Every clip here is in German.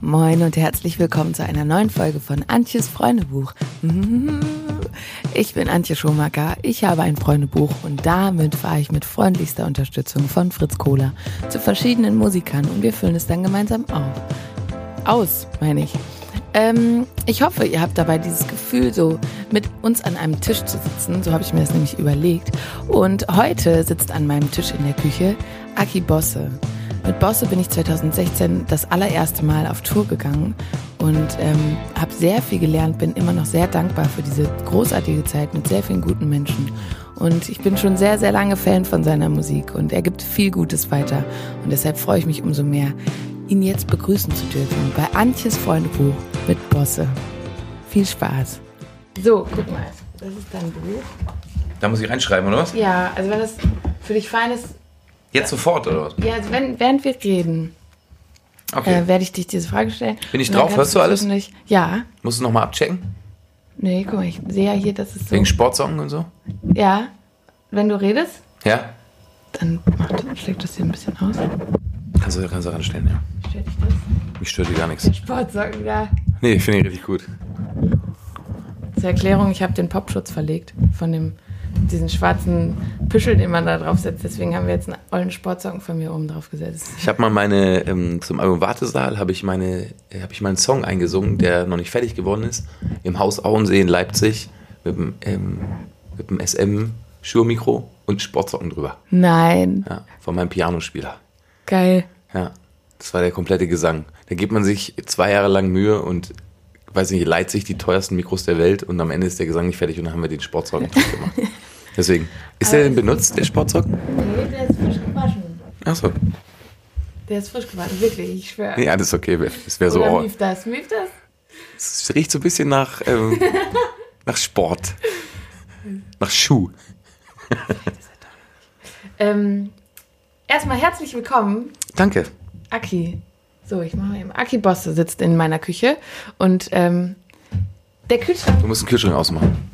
Moin und herzlich willkommen zu einer neuen Folge von Antjes Freundebuch. Ich bin Antje Schomacker, ich habe ein Freundebuch und damit fahre ich mit freundlichster Unterstützung von Fritz Kohler zu verschiedenen Musikern und wir füllen es dann gemeinsam auf. Aus, meine ich. Ähm, ich hoffe, ihr habt dabei dieses Gefühl, so mit uns an einem Tisch zu sitzen. So habe ich mir das nämlich überlegt. Und heute sitzt an meinem Tisch in der Küche Aki Bosse. Mit Bosse bin ich 2016 das allererste Mal auf Tour gegangen und ähm, habe sehr viel gelernt, bin immer noch sehr dankbar für diese großartige Zeit mit sehr vielen guten Menschen. Und ich bin schon sehr, sehr lange Fan von seiner Musik und er gibt viel Gutes weiter. Und deshalb freue ich mich umso mehr, ihn jetzt begrüßen zu dürfen bei Antjes Freundebuch mit Bosse. Viel Spaß. So, guck mal, das ist dein Buch. Da muss ich reinschreiben, oder was? Ja, also wenn das für dich fein ist, Jetzt sofort, oder was? ja, also wenn, während wir reden, Okay. äh, werde ich dich diese Frage stellen. Bin ich Und dann drauf? kannst Hörst du alles? zwischendurch- Ja. Musst du nochmal abchecken? Nee, guck mal, ich sehe ja hier, dass es so. Wegen Sportsong und so? Ja. Wenn du redest, Ja? dann macht, schlägt das hier ein bisschen aus. Kannst du, kannst du ranstellen, ja. Stört dich das? Mich stört dir gar nichts. Sportsocken, ja. Nee, finde ich richtig gut. Zur Erklärung, ich habe den Popschutz verlegt von dem diesen schwarzen Püschel, den man da drauf setzt. Deswegen haben wir jetzt einen ollen Sportsocken von mir oben drauf gesetzt. Ich habe mal meine, ähm, zum Album Wartesaal habe ich meine, äh, habe ich meinen Song eingesungen, der noch nicht fertig geworden ist. Im Haus Auensee in Leipzig mit dem, ähm, mit dem SM Schuhmikro und Sportsocken drüber. Nein. Ja, von meinem Pianospieler. Geil. Ja, das war der komplette Gesang. Da gibt man sich zwei Jahre lang Mühe und weiß nicht, leiht sich die teuersten Mikros der Welt und am Ende ist der Gesang nicht fertig und dann haben wir den Sportsocken drauf gemacht. Deswegen. Ist der denn benutzt, der Sportsocken? Nee, der ist frisch gewaschen. Achso. Der ist frisch gewaschen, wirklich, ich schwöre. Ja, das ist okay. Es wäre so. Oder mief das? Mief das? es riecht so ein bisschen nach, ähm, nach Sport. Nach Schuh. Ähm, erstmal herzlich willkommen, Danke. Aki. So, ich mache eben. Aki Bosse sitzt in meiner Küche und ähm, der Kühlschrank. Du musst den Kühlschrank ausmachen.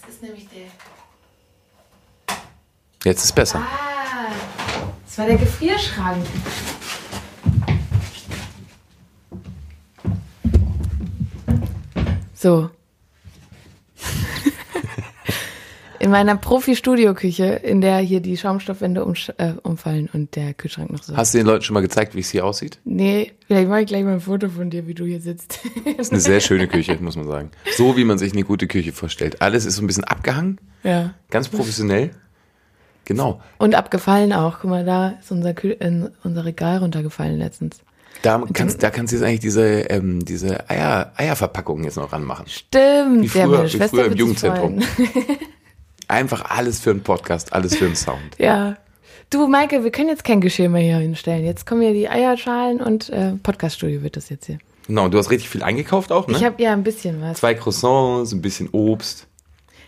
Das ist nämlich der. Jetzt ist besser. Ah, das war der Gefrierschrank. So. In meiner Profi-Studio-Küche, in der hier die Schaumstoffwände umsch- äh, umfallen und der Kühlschrank noch so. Hast du den Leuten schon mal gezeigt, wie es hier aussieht? Nee, vielleicht mache ich gleich mal ein Foto von dir, wie du hier sitzt. Das ist eine sehr schöne Küche, muss man sagen. So, wie man sich eine gute Küche vorstellt. Alles ist so ein bisschen abgehangen, ja. ganz professionell. Genau. Und abgefallen auch. Guck mal, da ist unser, Kühl in unser Regal runtergefallen letztens. Da kannst, da kannst du jetzt eigentlich diese, ähm, diese Eier, Eierverpackungen jetzt noch ranmachen. Stimmt, Wie ja, früher- meine wie früher im Jugendzentrum. Einfach alles für einen Podcast, alles für einen Sound. Ja. Du, Maike, wir können jetzt kein Geschirr mehr hier hinstellen. Jetzt kommen hier die Eierschalen und äh, Podcaststudio wird das jetzt hier. Genau, du hast richtig viel eingekauft auch, ne? Ich habe ja ein bisschen was. Zwei Croissants, ein bisschen Obst,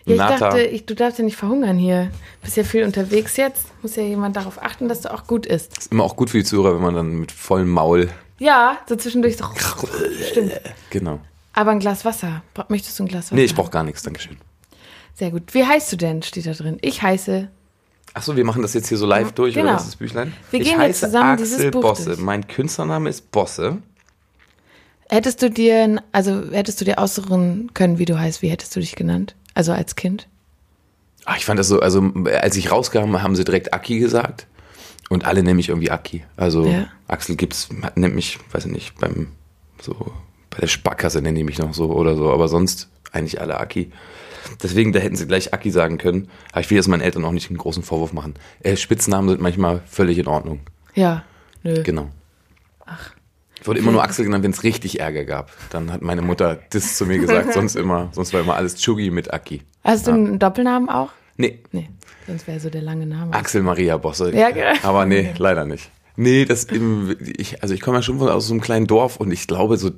Ja, ich Nata. dachte, ich, du darfst ja nicht verhungern hier. Bist ja viel unterwegs jetzt. Muss ja jemand darauf achten, dass du auch gut isst. ist immer auch gut für die Zuhörer, wenn man dann mit vollem Maul, Ja, so zwischendurch so. Stimmt. genau. Aber ein Glas Wasser. Möchtest du ein Glas Wasser? Nee, ich brauche gar nichts, Dankeschön. Sehr gut. Wie heißt du denn? Steht da drin. Ich heiße. Achso, wir machen das jetzt hier so live durch, Genau. oder was ist das Büchlein? Wir ich gehen jetzt heiße zusammen Axel dieses Buch Bosse. durch. Mein Künstlername ist Bosse. Hättest du dir, also hättest du dir aussuchen können, wie du heißt? Wie hättest du dich genannt? Also als Kind? Ach, ich fand das so, also als ich rauskam, haben sie direkt Aki gesagt. Und alle nennen mich irgendwie Aki. Also Ja. Axel gibt's, hat- nennt mich, weiß ich nicht, beim so bei der Sparkasse nennen die mich noch so oder so, aber sonst eigentlich alle Aki. Deswegen, da hätten sie gleich Aki sagen können. Aber ich will jetzt meinen Eltern auch nicht einen großen Vorwurf machen. Äh, Spitznamen sind manchmal völlig in Ordnung. Ja. Nö. Genau. Ich wurde immer nur Axel genannt, wenn es richtig Ärger gab. Dann hat meine Mutter das zu mir gesagt, sonst immer, sonst war immer alles Chugi mit Aki. Hast du einen Doppelnamen auch? Nee, Nee. Sonst wäre so der lange Name. Axel Maria Bosse. Ja, genau. Aber nee, leider nicht. Nee, das im, ich, also ich komme ja schon von aus so einem kleinen Dorf und ich glaube so,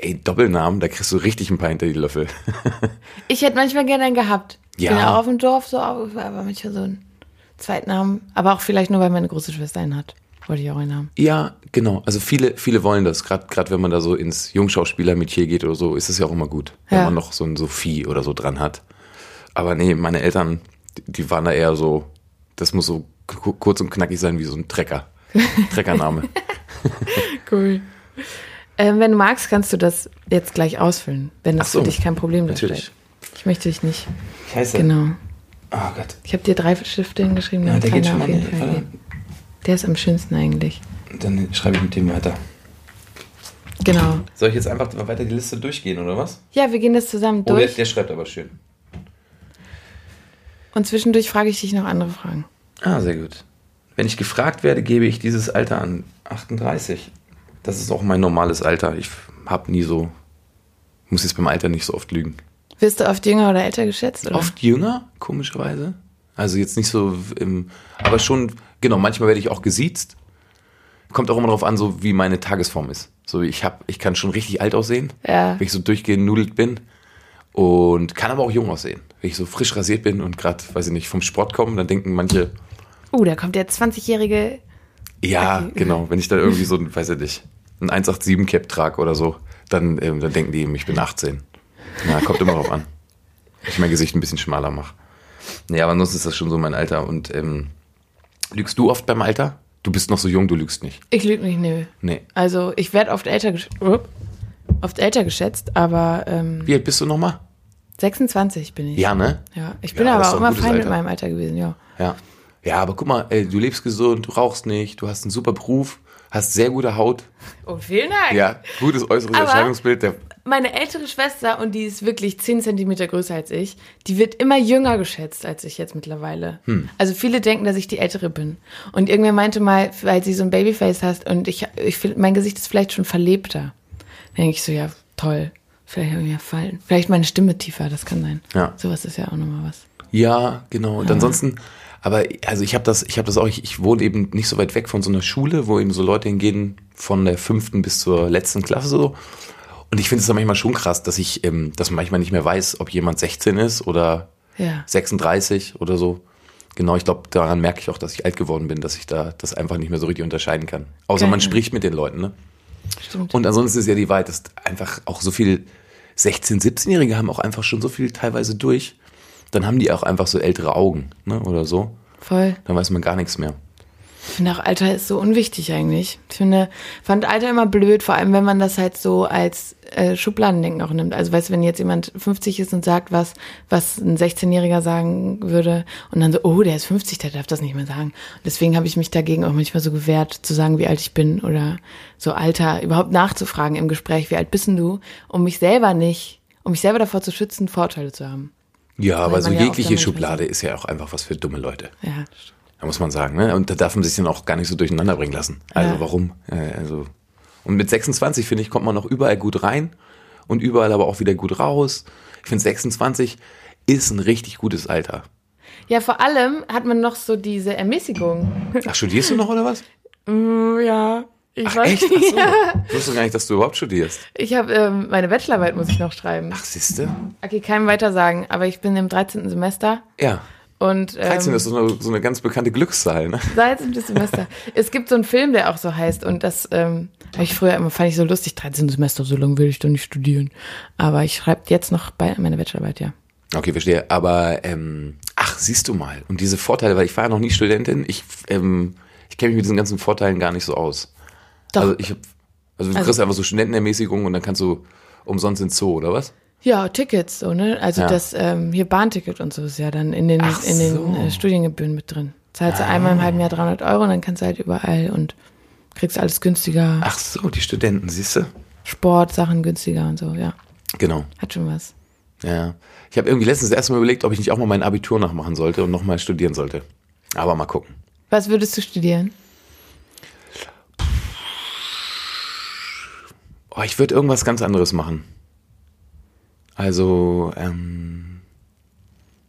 ey, Doppelnamen, da kriegst du richtig ein paar hinter die Löffel. Ich hätte manchmal gerne einen gehabt. Ich Ja. bin auch auf dem Dorf so, aber manchmal so einen Zweitnamen. Aber auch vielleicht nur, weil meine große Schwester einen hat. Wollte ich auch einen haben. Ja, genau. Also viele, viele wollen das. Gerade gerade wenn man da so ins Jungschauspieler-Metier geht oder so, ist es ja auch immer gut, wenn Ja. man noch so ein Sophie oder so dran hat. Aber nee, meine Eltern, die- waren da eher so, Das muss so ku- kurz und knackig sein wie so ein Trecker. Treckername. Cool. Ähm, wenn du magst, kannst du das jetzt gleich ausfüllen, wenn das so. für dich kein Problem Natürlich. darstellt. Ich möchte dich nicht. Scheiße. Genau. Oh Gott. Ich habe dir drei Stifte hingeschrieben, Ja, der geht schon mal. jeden Fall Warte. geht. Der ist am schönsten eigentlich. Dann schreibe ich mit dem weiter. Genau. Soll ich jetzt einfach weiter die Liste durchgehen, oder was? Ja, wir gehen das zusammen Oh, der, durch. der schreibt aber schön. Und zwischendurch frage ich dich noch andere Fragen. Ah, sehr gut. Wenn ich gefragt werde, gebe ich dieses Alter an. 38. Das ist auch mein normales Alter. Ich habe nie so. Muss jetzt beim Alter nicht so oft lügen. Wirst du oft jünger oder älter geschätzt? Oder? Oft jünger, komischerweise. Also jetzt nicht so im. Aber schon, genau, manchmal werde ich auch gesiezt. Kommt auch immer darauf an, so wie meine Tagesform ist. So, ich hab, ich kann schon richtig alt aussehen, Ja. wenn ich so durchgenudelt bin. Und kann aber auch jung aussehen. Wenn ich so frisch rasiert bin und gerade, weiß ich nicht, vom Sport komme, dann denken manche, Uh, da kommt der 20-jährige. Ja, Okay. genau. Wenn ich dann irgendwie so, weiß ich nicht, ein 187-Cap trage oder so, dann, ähm, dann denken die, ich bin 18. Ja, kommt immer drauf an. Ich mein Gesicht ein bisschen schmaler mache. Nee, aber ansonsten ist das schon so mein Alter. Und ähm, lügst du oft beim Alter? Du bist noch so jung, du lügst nicht. Ich lüge nicht, nö. Nee. Also, ich werde oft älter, gesch oft älter geschätzt, aber ähm, Wie alt bist du nochmal? 26 bin ich. Ja, ne? Ja, ich bin Ja, aber auch immer fein mit Alter. meinem Alter gewesen, ja. Ja. Ja, aber guck mal, ey, du lebst gesund, du rauchst nicht, du hast einen super Beruf, hast sehr gute Haut. Oh, vielen Dank. Ja, gutes äußeres Aber- Erscheinungsbild. Der, Meine ältere Schwester, und die ist wirklich 10 Zentimeter größer als ich, die wird immer jünger geschätzt als ich jetzt mittlerweile. Hm. Also viele denken, dass ich die Ältere bin. Und irgendwer meinte mal, weil sie so ein Babyface hast und ich, ich mein Gesicht ist vielleicht schon verlebter. Dann denke ich so, ja, toll. Vielleicht habe ich mir fallen. Vielleicht meine Stimme tiefer, das kann sein. Ja. Sowas ist ja auch nochmal was. Ja, genau. Und ansonsten, aber also ich habe das, ich habe das auch, ich, ich wohne eben nicht so weit weg von so einer Schule, wo eben so Leute hingehen von der fünften bis zur letzten Klasse so. Und ich finde es manchmal schon krass, dass ich, ähm, dass man manchmal nicht mehr weiß, ob jemand 16 ist oder Ja. 36 oder so. Genau, ich glaube, daran merke ich auch, dass ich alt geworden bin, dass ich da das einfach nicht mehr so richtig unterscheiden kann. Außer man Geil. spricht mit den Leuten, ne? Stimmt. Und ansonsten ist ja die Wahrheit, dass einfach auch so viel 16-, 17-Jährige haben auch einfach schon so viel teilweise durch. Dann haben die auch einfach so ältere Augen, ne, oder so. Voll. Dann weiß man gar nichts mehr. Ich finde auch Alter ist so unwichtig eigentlich. Ich finde, fand Alter immer blöd, vor allem wenn man das halt so als äh, Schubladendenken auch nimmt. Also weißt du, wenn jetzt jemand 50 ist und sagt was, was ein 16-Jähriger sagen würde und dann so, oh, der ist 50, der darf das nicht mehr sagen. Und deswegen habe ich mich dagegen auch manchmal so gewehrt, zu sagen, wie alt ich bin oder so Alter, überhaupt nachzufragen im Gespräch, wie alt bist denn du, um mich selber nicht, um mich selber davor zu schützen, Vorteile zu haben. Ja, aber man so ja jegliche damit Schublade ist ja auch einfach was für dumme Leute. Ja, Da muss man sagen, ne? Und da darf man sich dann auch gar nicht so durcheinander bringen lassen. Also Ja. warum? Äh, also und mit 26 finde ich kommt man noch überall gut rein und überall aber auch wieder gut raus. Ich finde 26 ist ein richtig gutes Alter. Ja, vor allem hat man noch so diese Ermäßigung. Ach, studierst du noch oder was? Mm, ja, ich Ach, weiß echt? Ach so. Ja. Ich wusste gar nicht, dass du überhaupt studierst. Ich habe ähm, meine Bachelorarbeit muss ich noch schreiben. Ach, siehste? Okay, keinem weiter sagen, aber ich bin im 13. Semester Ja. Und ähm, 13 ist so eine, so eine ganz bekannte Glückszahl, ne? 13. Semester. es gibt so einen Film, der auch so heißt und das ähm, habe ich früher immer fand ich so lustig. 13. Semester, so lange will ich doch nicht studieren. Aber ich schreibe jetzt noch bei meiner Bachelorarbeit, ja. Okay, verstehe. Aber, ähm, ach, siehst du mal. Und diese Vorteile, weil ich war ja noch nie Studentin, ich, ähm, ich kenne mich mit diesen ganzen Vorteilen gar nicht so aus. Doch. Also ich hab, also du Also- kriegst einfach so Studentenermäßigung und dann kannst du umsonst ins Zoo, oder was? Ja, Tickets, so, ne? Also Ja. das ähm, hier Bahnticket und so ist ja dann in den, Ach in den so. Ah. äh, Studiengebühren mit drin. Zahlst du einmal im halben Jahr 300 Euro und dann kannst du halt überall und kriegst alles günstiger. Ach so, die Studenten, siehst du? Sportsachen günstiger und so, ja. Genau. Hat schon was. Ja. Ich habe irgendwie letztens erst mal überlegt, ob ich nicht auch mal mein Abitur nachmachen sollte und nochmal studieren sollte. Aber mal gucken. Was würdest du studieren? Oh, ich würde irgendwas ganz anderes machen. Also, ähm,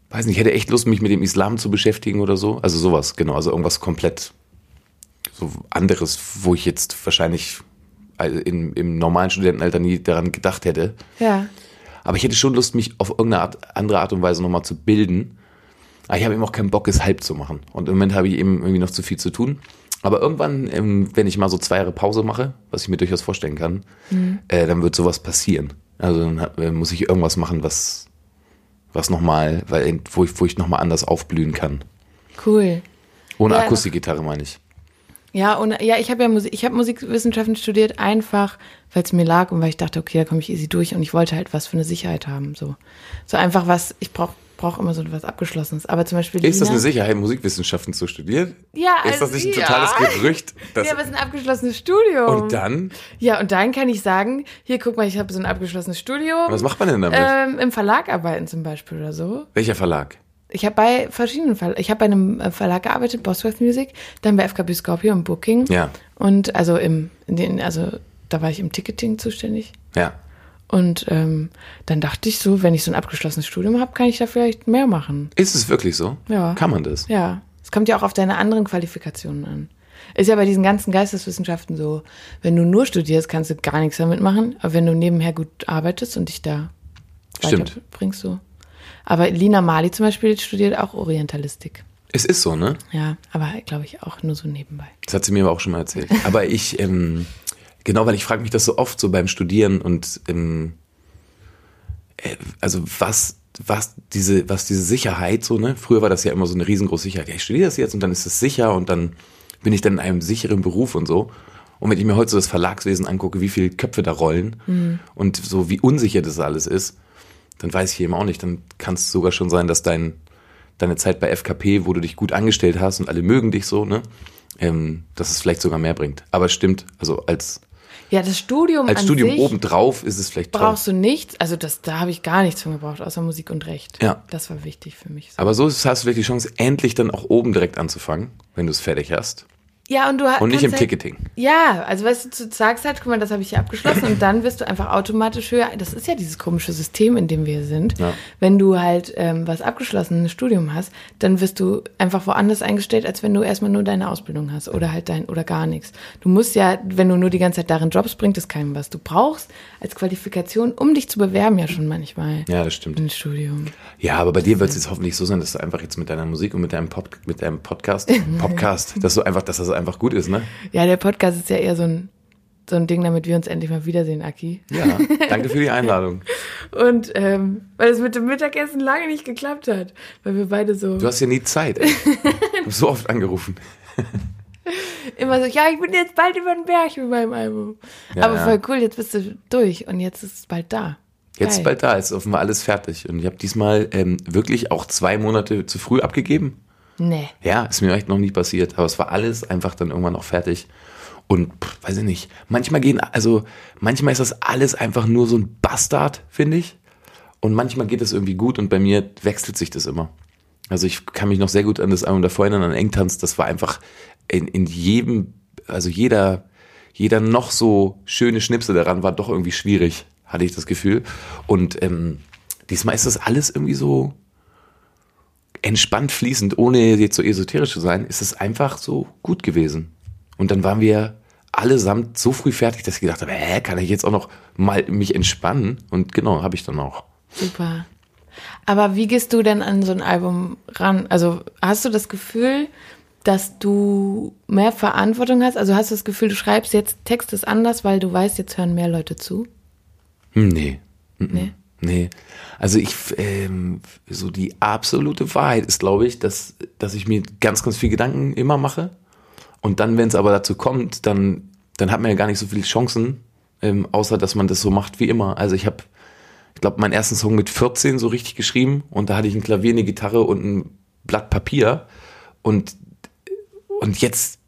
weiß nicht, ich hätte echt Lust, mich mit dem Islam zu beschäftigen oder so. Also sowas, genau. Also irgendwas komplett so anderes, wo ich jetzt wahrscheinlich also in, im normalen Studentenalter nie daran gedacht hätte. Ja. Aber ich hätte schon Lust, mich auf irgendeine Art, andere Art und Weise nochmal zu bilden. Aber ich habe eben auch keinen Bock, es halb zu machen. Und im Moment habe ich eben irgendwie noch zu viel zu tun. Aber irgendwann, ähm, wenn ich mal so zwei Jahre Pause mache, was ich mir durchaus vorstellen kann, äh, dann wird sowas passieren. Also dann hat, äh, muss ich irgendwas machen, was, was nochmal, weil, wo ich, wo ich nochmal anders aufblühen kann. Cool. Ohne Ja. Akustikgitarre meine ich. Ja, und ja, ich habe ja Musik, ich habe Musikwissenschaften studiert, einfach, weil es mir lag und weil ich dachte, okay, da komme ich easy durch und ich wollte halt was für eine Sicherheit haben. So, so einfach was, ich brauche brauch immer so was Abgeschlossenes. Aber zum Beispiel. Ist das Lina- eine Sicherheit, Musikwissenschaften zu studieren? Ja, Ist das also, nicht ein ja. totales Gerücht? dass- Ja, aber es ist ein abgeschlossenes Studium. und dann? Ja, und dann kann ich sagen, hier, guck mal, ich habe so ein abgeschlossenes Studium. Was macht man denn damit? Ähm, Im Verlag arbeiten zum Beispiel oder so. Welcher Verlag? Ich habe bei verschiedenen Verlagen, ich habe bei einem äh, Verlag gearbeitet, Bosworth Music, dann bei FKB Scorpio im Booking. Ja. Und also im, den, also da war ich im Ticketing zuständig. Ja. Und ähm, dann dachte ich so, wenn ich so ein abgeschlossenes Studium habe, kann ich da vielleicht mehr machen. Ist es wirklich so? Ja. Kann man das? Ja. Es kommt ja auch auf deine anderen Qualifikationen an. Ist ja bei diesen ganzen Geisteswissenschaften so, wenn du nur studierst, kannst du gar nichts damit machen. Aber wenn du nebenher gut arbeitest und dich da Stimmt. weiterbringst, so. Aber Lina Mali zum Beispiel studiert auch Orientalistik. Es ist so, ne? Ja, aber glaube ich auch nur so nebenbei. Das hat sie mir aber auch schon mal erzählt. Aber ich, ähm, genau, weil ich frage mich das so oft so beim Studieren und ähm, äh, also was, was diese, was diese Sicherheit so, ne? Früher war das ja immer so eine riesengroße Sicherheit. Ja, ich studiere das jetzt und dann ist es sicher und dann bin ich dann in einem sicheren Beruf und so. Und wenn ich mir heute so das Verlagswesen angucke, wie viele Köpfe da rollen und so wie unsicher das alles ist, dann weiß ich eben auch nicht. Dann kann es sogar schon sein, dass dein, deine Zeit bei FKP, wo du dich gut angestellt hast und alle mögen dich so, ne? Ähm, dass es vielleicht sogar mehr bringt. Aber es stimmt, also als, Ja, das Studium als an Studium sich obendrauf ist es vielleicht toll. brauchst du nichts. Also das, da habe ich gar nichts von gebraucht, außer Musik und Recht. Ja. Das war wichtig für mich. Aber so hast du vielleicht die Chance, endlich dann auch oben direkt anzufangen, wenn du es fertig hast. Ja, und du Und nicht im halt, Ticketing. Ja, also weißt du, du sagst halt, guck mal, das habe ich hier abgeschlossen und dann wirst du einfach automatisch höher. Das ist ja dieses komische System, in dem wir sind. Ja. Wenn du halt ähm, was abgeschlossenes Studium hast, dann wirst du einfach woanders eingestellt, als wenn du erstmal nur deine Ausbildung hast oder halt dein oder gar nichts. Du musst ja, wenn du nur die ganze Zeit darin Jobs bringt es keinem was. Du brauchst als Qualifikation, um dich zu bewerben, ja schon manchmal Ja, das stimmt. ein Studium. Ja, aber bei dir wird es jetzt hoffentlich so sein, dass du einfach jetzt mit deiner Musik und mit deinem, Pod, mit deinem Podcast, Podcast, dass du einfach, dass das einfach gut ist, ne? Ja, der Podcast ist ja eher so ein so ein Ding, damit wir uns endlich mal wiedersehen, Aki. Ja, danke für die Einladung. Und ähm, weil es mit dem Mittagessen lange nicht geklappt hat, weil wir beide so Du hast ja nie Zeit. Ey. Du hast so oft angerufen. immer so, ja, ich bin jetzt bald über den Berg mit meinem Album. Ja, Aber voll cool, jetzt bist du durch und jetzt ist es bald da. Jetzt ist Geil. bald da, ist offenbar alles fertig. Und ich habe diesmal ähm, wirklich auch zwei Monate zu früh abgegeben. Nee. Ja, ist mir echt noch nie passiert, aber es war alles einfach dann irgendwann auch fertig. Und pff, weiß ich nicht, manchmal gehen, also manchmal ist das alles einfach nur so ein Bastard, finde ich. Und manchmal geht es irgendwie gut und bei mir wechselt sich das immer. Also ich kann mich noch sehr gut an das Album davor erinnern, an Engtanz, das war einfach in, in jedem, also jeder, jeder noch so schöne Schnipsel daran war doch irgendwie schwierig, hatte ich das Gefühl. Und ähm, diesmal ist das alles irgendwie so, entspannt fließend, ohne jetzt so esoterisch zu sein, ist es einfach so gut gewesen. Und dann waren wir allesamt so früh fertig, dass ich gedacht habe, hä, kann ich jetzt auch noch mal mich entspannen? Und genau, habe ich dann auch. Super. Aber wie gehst du denn an so ein Album ran? Also hast du das Gefühl, dass du mehr Verantwortung hast? Also hast du das Gefühl, du schreibst jetzt Text ist anders, weil du weißt, jetzt hören mehr Leute zu? Hm, nee. Nee. Nee. Also ich, ähm, so die absolute Wahrheit ist, glaube ich, dass, dass ich mir ganz, ganz viel Gedanken immer mache. Und dann, wenn es aber dazu kommt, dann, dann hat man ja gar nicht so viele Chancen, ähm, außer dass man das so macht wie immer. Also ich habe, ich glaube, meinen ersten Song mit 14 so richtig geschrieben und da hatte ich ein Klavier, eine Gitarre und ein Blatt Papier. Und, und jetzt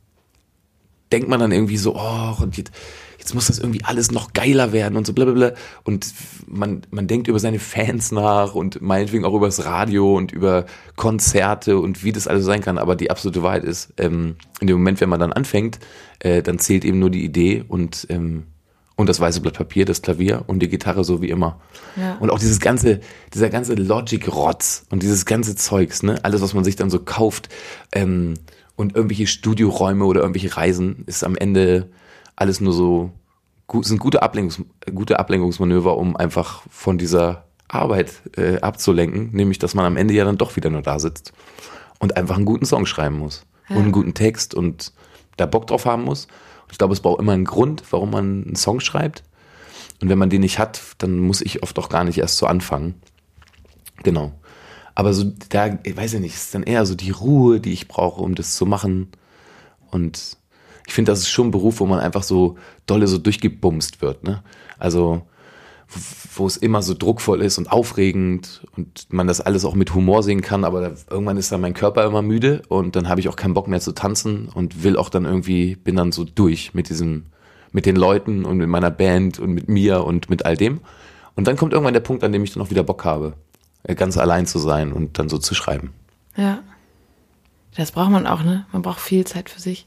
denkt man dann irgendwie so, oh, und jetzt, jetzt muss das irgendwie alles noch geiler werden und so blablabla. Und man, man denkt über seine Fans nach und meinetwegen auch über das Radio und über Konzerte und wie das alles sein kann. Aber die absolute Wahrheit ist, ähm, in dem Moment, wenn man dann anfängt, äh, dann zählt eben nur die Idee und, ähm, und das weiße Blatt Papier, das Klavier und die Gitarre so wie immer. Ja. Und auch dieses ganze, dieser ganze Logic-Rotz und dieses ganze Zeugs, ne, alles, was man sich dann so kauft, ähm, und irgendwelche Studioräume oder irgendwelche Reisen, ist am Ende alles nur so, sind gute, Ablenkungs, gute Ablenkungsmanöver, um einfach von dieser Arbeit äh, abzulenken, nämlich, dass man am Ende ja dann doch wieder nur da sitzt und einfach einen guten Song schreiben muss und einen guten Text und da Bock drauf haben muss. Und ich glaube, es braucht immer einen Grund, warum man einen Song schreibt. Und wenn man den nicht hat, dann muss ich oft auch gar nicht erst so anfangen. Genau. Aber so, da, ich weiß ja nicht, ist dann eher so die Ruhe, die ich brauche, um das zu machen. Und ich finde, das ist schon ein Beruf, wo man einfach so dolle so durchgebumst wird, ne? Also, wo es immer so druckvoll ist und aufregend und man das alles auch mit Humor sehen kann, aber da, irgendwann ist dann mein Körper immer müde und dann habe ich auch keinen Bock mehr zu tanzen und will auch dann irgendwie, bin dann so durch mit diesem, mit den Leuten und mit meiner Band und mit mir und mit all dem. Und dann kommt irgendwann der Punkt, an dem ich dann auch wieder Bock habe, äh, ganz allein zu sein und dann so zu schreiben. Ja. Das braucht man auch, ne? Man braucht viel Zeit für sich.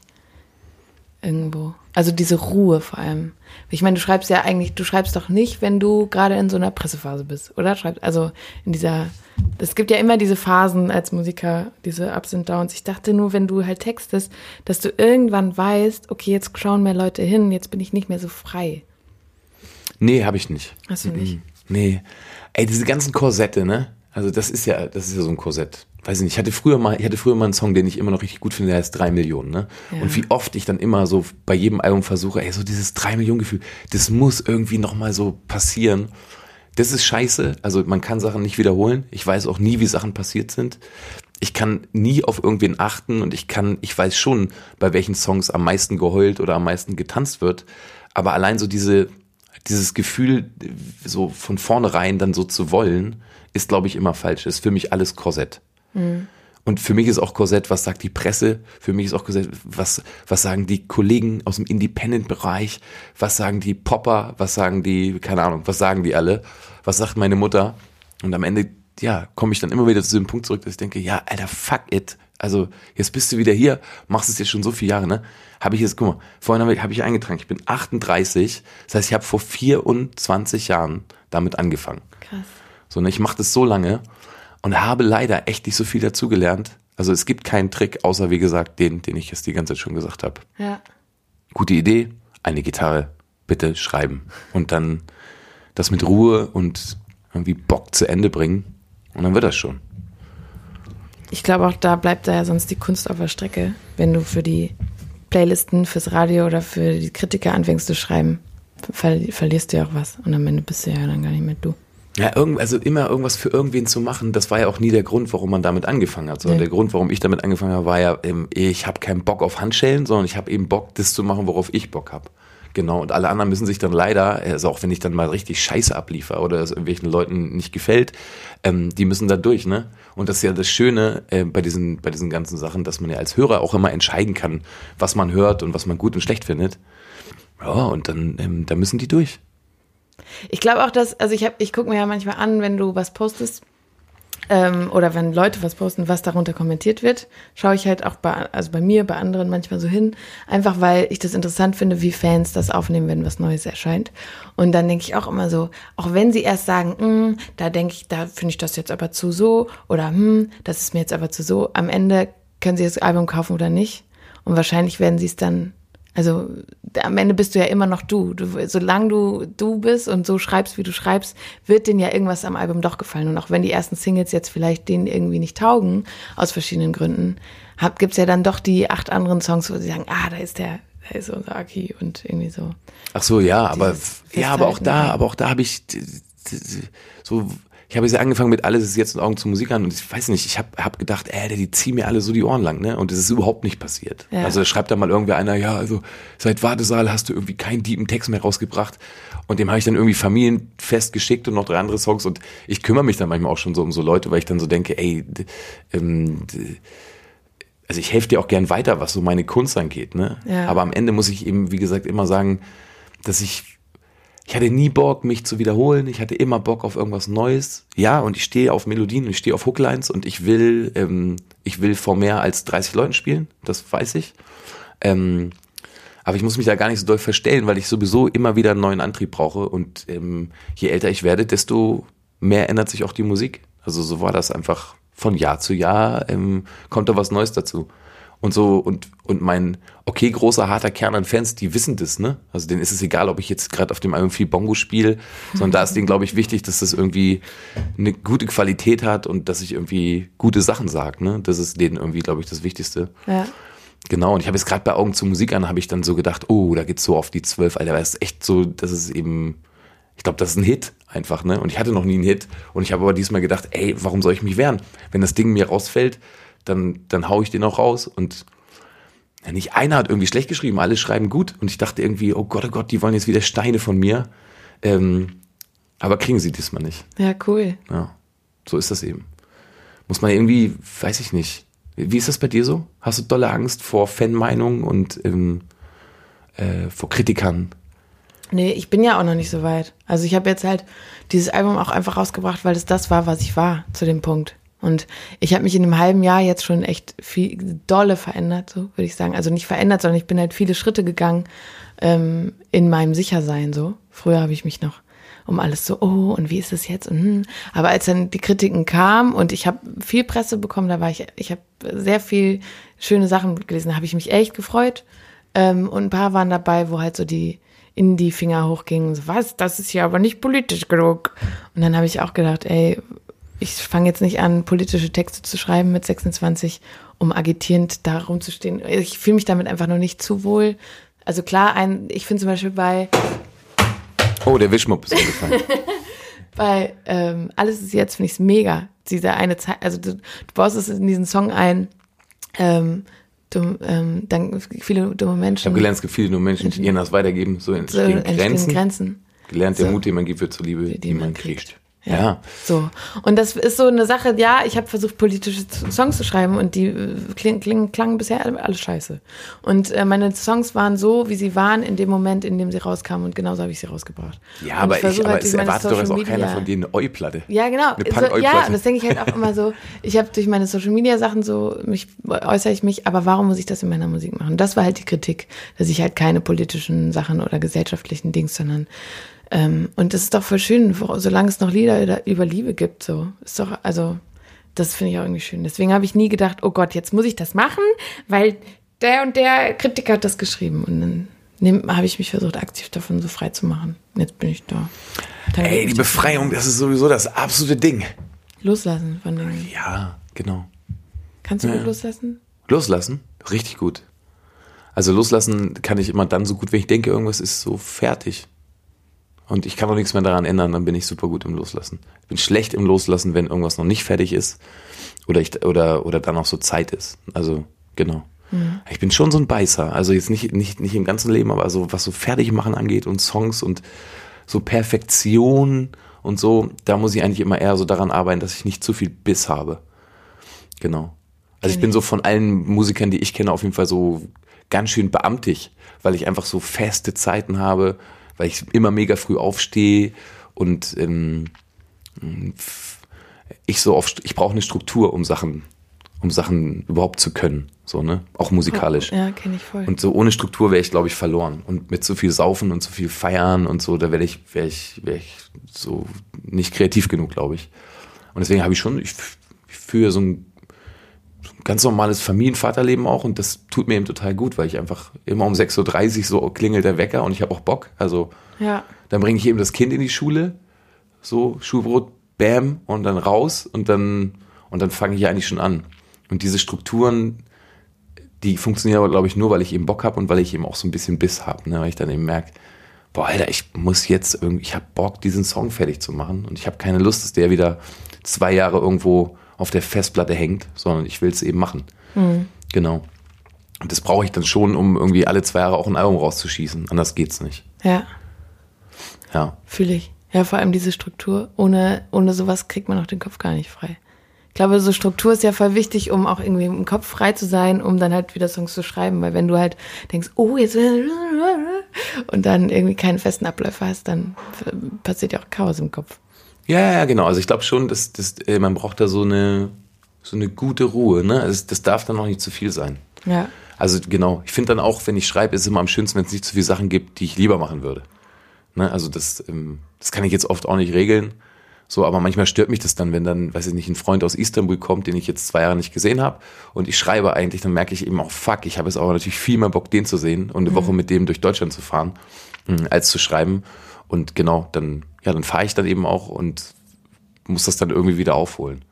Irgendwo. Also diese Ruhe vor allem. Ich meine, du schreibst ja eigentlich, du schreibst doch nicht, wenn du gerade in so einer Pressephase bist, oder? Schreibst, also in dieser, es gibt ja immer diese Phasen als Musiker, diese Ups und Downs. Ich dachte nur, wenn du halt textest, dass du irgendwann weißt, okay, jetzt schauen mehr Leute hin, jetzt bin ich nicht mehr so frei. Nee, habe ich nicht. Hast du nicht? Nee. Ey, diese ganzen Korsette, ne? Also das ist ja, das ist ja so ein Korsett. Weiß ich nicht, ich hatte früher mal, ich hatte früher mal einen Song, den ich immer noch richtig gut finde, der heißt drei Millionen, ne? Ja. Und wie oft ich dann immer so bei jedem Album versuche, ey, so dieses drei Millionen Gefühl, das muss irgendwie nochmal so passieren. Das ist scheiße. Also man kann Sachen nicht wiederholen. Ich weiß auch nie, wie Sachen passiert sind. Ich kann nie auf irgendwen achten und ich kann, ich weiß schon, bei welchen Songs am meisten geheult oder am meisten getanzt wird. Aber allein so diese, dieses Gefühl, so von vornherein dann so zu wollen, ist, glaube ich, immer falsch. Ist für mich alles Korsett. Und für mich ist auch Korsett, was sagt die Presse? Für mich ist auch Korsett, was, was sagen die Kollegen aus dem Independent-Bereich? Was sagen die Popper? Was sagen die, keine Ahnung, was sagen die alle? Was sagt meine Mutter? Und am Ende, ja, komme ich dann immer wieder zu dem Punkt zurück, dass ich denke, ja, Alter, fuck it. Also, jetzt bist du wieder hier, machst es jetzt schon so viele Jahre, ne? Habe ich jetzt, guck mal, vorhin habe ich, hab ich eingetragen, ich bin 38, das heißt, ich habe vor 24 Jahren damit angefangen. Krass. So, ne, ich mache das so lange und habe leider echt nicht so viel dazugelernt. Also es gibt keinen Trick, außer wie gesagt, den, den ich jetzt die ganze Zeit schon gesagt habe. Ja. Gute Idee, eine Gitarre, bitte schreiben. Und dann das mit Ruhe und irgendwie Bock zu Ende bringen. Und dann wird das schon. Ich glaube auch, da bleibt da ja sonst die Kunst auf der Strecke, wenn du für die Playlisten, fürs Radio oder für die Kritiker anfängst zu schreiben. Ver verlierst du ja auch was. Und am Ende bist du ja dann gar nicht mehr du. Ja, irgend, also immer irgendwas für irgendwen zu machen, das war ja auch nie der Grund, warum man damit angefangen hat. Sondern Nee. der Grund, warum ich damit angefangen habe, war ja, ähm, ich habe keinen Bock auf Handschellen, sondern ich habe eben Bock, das zu machen, worauf ich Bock habe. Genau, und alle anderen müssen sich dann leider, also auch wenn ich dann mal richtig Scheiße abliefer oder es irgendwelchen Leuten nicht gefällt, ähm, die müssen da durch, ne? Und das ist ja das Schöne äh, bei, diesen, bei diesen ganzen Sachen, dass man ja als Hörer auch immer entscheiden kann, was man hört und was man gut und schlecht findet. Ja, und dann, ähm, da müssen die durch. Ich glaube auch, dass, also ich habe, ich gucke mir ja manchmal an, wenn du was postest ähm, oder wenn Leute was posten, was darunter kommentiert wird, schaue ich halt auch bei, also bei mir, bei anderen manchmal so hin, einfach weil ich das interessant finde, wie Fans das aufnehmen, wenn was Neues erscheint. Und dann denke ich auch immer so, auch wenn sie erst sagen, "Hm, da denke ich, da finde ich das jetzt aber zu so oder hm, das ist mir jetzt aber zu so, am Ende können sie das Album kaufen oder nicht. Und wahrscheinlich werden sie es dann also am Ende bist du ja immer noch du. du. Solange du du bist und so schreibst, wie du schreibst, wird denen ja irgendwas am Album doch gefallen. Und auch wenn die ersten Singles jetzt vielleicht denen irgendwie nicht taugen, aus verschiedenen Gründen, hab, gibt's ja dann doch die acht anderen Songs, wo sie sagen, ah, da ist der, da ist unser Aki und irgendwie so. Ach so, ja, aber ja, aber auch da, aber auch da habe ich so ich habe jetzt angefangen mit alles ist jetzt in Augen zu Musik an und ich weiß nicht, ich habe hab gedacht, ey, die ziehen mir alle so die Ohren lang, ne? Und das ist überhaupt nicht passiert. Ja. Also da schreibt da mal irgendwer einer, ja, also seit Wartesaal hast du irgendwie keinen deepen Text mehr rausgebracht und dem habe ich dann irgendwie Familienfest geschickt und noch drei andere Songs und ich kümmere mich dann manchmal auch schon so um so Leute, weil ich dann so denke, ey, ähm, also ich helfe dir auch gern weiter, was so meine Kunst angeht, ne? Ja. Aber am Ende muss ich eben, wie gesagt, immer sagen, dass ich, ich hatte nie Bock, mich zu wiederholen. Ich hatte immer Bock auf irgendwas Neues. Ja, und ich stehe auf Melodien und ich stehe auf Hooklines und ich will, ähm, ich will vor mehr als 30 Leuten spielen. Das weiß ich. Ähm, aber ich muss mich da gar nicht so doll verstellen, weil ich sowieso immer wieder einen neuen Antrieb brauche. Und ähm, je älter ich werde, desto mehr ändert sich auch die Musik. Also so war das einfach von Jahr zu Jahr, ähm, kommt da was Neues dazu. Und so, und, und mein, okay, großer, harter Kern an Fans, die wissen das, ne? Also denen ist es egal, ob ich jetzt gerade auf dem Album viel Bongo spiele, sondern da ist denen, glaube ich, wichtig, dass das irgendwie eine gute Qualität hat und dass ich irgendwie gute Sachen sage, ne? Das ist denen irgendwie, glaube ich, das Wichtigste. Ja. Genau, und ich habe jetzt gerade bei Augen zu Musik an, habe ich dann so gedacht, oh, da geht's so auf die zwölf, Alter, das ist echt so, das ist eben, Ich glaube, das ist ein Hit einfach, ne? Und ich hatte noch nie einen Hit. Und ich habe aber diesmal gedacht, ey, warum soll ich mich wehren? Wenn das Ding mir rausfällt, dann, dann hau ich den auch raus. Und nicht einer hat irgendwie schlecht geschrieben, alle schreiben gut. Und ich dachte irgendwie, oh Gott, oh Gott, die wollen jetzt wieder Steine von mir. Ähm, aber kriegen sie diesmal nicht. Ja, cool. Ja, so ist das eben. Muss man irgendwie, weiß ich nicht. Wie ist das bei dir so? Hast du dolle Angst vor Fanmeinungen und ähm, äh, vor Kritikern? Nee, ich bin ja auch noch nicht so weit. Also ich habe jetzt halt dieses Album auch einfach rausgebracht, weil es das war, was ich war zu dem Punkt. Und ich habe mich in einem halben Jahr jetzt schon echt viel dolle verändert, so würde ich sagen. Also nicht verändert, sondern ich bin halt viele Schritte gegangen ähm, in meinem Sichersein. So früher habe ich mich noch um alles so, oh, und wie ist es jetzt? Und, hm. Aber als dann die Kritiken kamen und ich habe viel Presse bekommen, da war ich, ich habe sehr viel schöne Sachen gelesen, da habe ich mich echt gefreut. Ähm, und ein paar waren dabei, wo halt so die in die Finger hochgingen, so, was, das ist ja aber nicht politisch genug. Und dann habe ich auch gedacht, ey, ich fange jetzt nicht an, politische Texte zu schreiben mit 26, um agitierend da rumzustehen. Ich fühle mich damit einfach noch nicht zu wohl. Also klar, ein, ich finde zum Beispiel bei Oh, der Wischmopp ist umgefallen. bei ähm, Alles ist jetzt, finde ich es mega. Diese eine Zeit, also du, du baust es in diesen Song ein, ähm, dumm, ähm, dann viele dumme Menschen. Ich habe gelernt, es gibt viele dumme Menschen, die ihren das weitergeben, so entstehen, so, Grenzen. Grenzen. Gelernt, der So. Mut, den man gibt, wird zur Liebe, die, die man man kriegt. kriegt. Ja. So. Und das ist so eine Sache, ja, ich habe versucht, politische Songs zu schreiben und die äh, kling, kling, klangen bisher alles scheiße. Und äh, meine Songs waren so, wie sie waren in dem Moment, in dem sie rauskamen und genauso habe ich sie rausgebracht. Ja, Und aber ich, versuche aber halt es erwartet doch jetzt auch Social keiner Media- von dir eine Eu-Platte. Ja, genau. Eine So, ja, und das denke ich halt auch immer so. Ich habe durch meine Social Media Sachen so, mich äußere ich mich, aber warum muss ich das in meiner Musik machen? Das war halt die Kritik, dass ich halt keine politischen Sachen oder gesellschaftlichen Dings, sondern ähm, und das ist doch voll schön, solange es noch Lieder über- Liebe gibt, so ist doch also das finde ich auch irgendwie schön. Deswegen habe ich nie gedacht, oh Gott, jetzt muss ich das machen, weil der und der Kritiker hat das geschrieben und dann habe ich mich versucht, aktiv davon so frei zu machen. Und Jetzt bin ich da. Dann Ey, die Befreiung, das ist sowieso das absolute Ding. loslassen von den. Ja, genau. Kannst du Ja. gut loslassen? Loslassen, richtig gut. Also loslassen kann ich immer dann so gut, wenn ich denke, irgendwas ist so fertig. Und ich kann auch nichts mehr daran ändern, dann bin ich super gut im Loslassen. Ich bin schlecht im Loslassen, wenn irgendwas noch nicht fertig ist oder ich oder oder dann auch so Zeit ist. Also genau. Ich bin schon so ein Beißer. Also jetzt nicht nicht nicht im ganzen Leben, aber so was so fertig machen angeht und Songs und so Perfektion und so, da muss ich eigentlich immer eher so daran arbeiten, dass ich nicht zu viel Biss habe. Genau. Also ich bin so von allen Musikern, die ich kenne, auf jeden Fall so ganz schön beamtig, weil ich einfach so feste Zeiten habe, weil ich immer mega früh aufstehe und ähm, ich so oft, ich brauche eine Struktur, um Sachen, um Sachen überhaupt zu können, so ne, auch musikalisch. Ja, kenne ich voll. Und so ohne Struktur wäre ich, glaube ich, verloren. Und mit so viel Saufen und so viel Feiern und so, da wäre ich, wäre ich, wäre ich so nicht kreativ genug, glaube ich. Und deswegen habe ich schon, ich, ich führe so ein ganz normales Familienvaterleben auch und das tut mir eben total gut, weil ich einfach immer um 6.30 Uhr so klingelt der Wecker und ich habe auch Bock. Also ja. dann bringe ich eben das Kind in die Schule, so Schulbrot, bam, und dann raus und dann, und dann fange ich eigentlich schon an. Und diese Strukturen, die funktionieren aber, glaube ich, nur, weil ich eben Bock habe und weil ich eben auch so ein bisschen Biss habe, ne? weil ich dann eben merke, boah, Alter, ich muss jetzt irgendwie, ich habe Bock, diesen Song fertig zu machen und ich habe keine Lust, dass der wieder zwei Jahre irgendwo auf der Festplatte hängt, sondern ich will es eben machen. Genau. Und das brauche ich dann schon, um irgendwie alle zwei Jahre auch ein Album rauszuschießen. Anders geht's nicht. Ja, Ja. fühle ich. Ja, vor allem diese Struktur. Ohne, ohne sowas kriegt man auch den Kopf gar nicht frei. Ich glaube, so Struktur ist ja voll wichtig, um auch irgendwie im Kopf frei zu sein, um dann halt wieder Songs zu schreiben. Weil wenn du halt denkst, oh, jetzt und dann irgendwie keinen festen Abläufer hast, dann passiert ja auch Chaos im Kopf. Ja, ja, genau. Also ich glaube schon, dass, dass äh, man braucht da so eine so eine gute Ruhe. Ne? Also das darf dann auch nicht zu viel sein. Ja. Also genau. Ich finde dann auch, wenn ich schreibe, ist es immer am schönsten, wenn es nicht zu viele Sachen gibt, die ich lieber machen würde. Ne? Also das, ähm, das kann ich jetzt oft auch nicht regeln. So, aber manchmal stört mich das dann, wenn dann, weiß ich nicht, ein Freund aus Istanbul kommt, den ich jetzt zwei Jahre nicht gesehen habe und ich schreibe eigentlich, dann merke ich eben auch, fuck, ich habe jetzt aber natürlich viel mehr Bock, den zu sehen und eine Woche mit dem durch Deutschland zu fahren, mh, als zu schreiben. Und genau, dann, ja, dann fahre ich dann eben auch und muss das dann irgendwie wieder aufholen.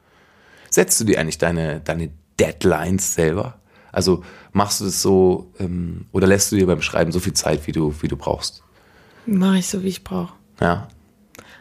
Setzt du dir eigentlich deine, deine Deadlines selber? Also machst du das so ähm, oder lässt du dir beim Schreiben so viel Zeit, wie du, wie du brauchst? Mache ich so, wie ich brauche. Ja.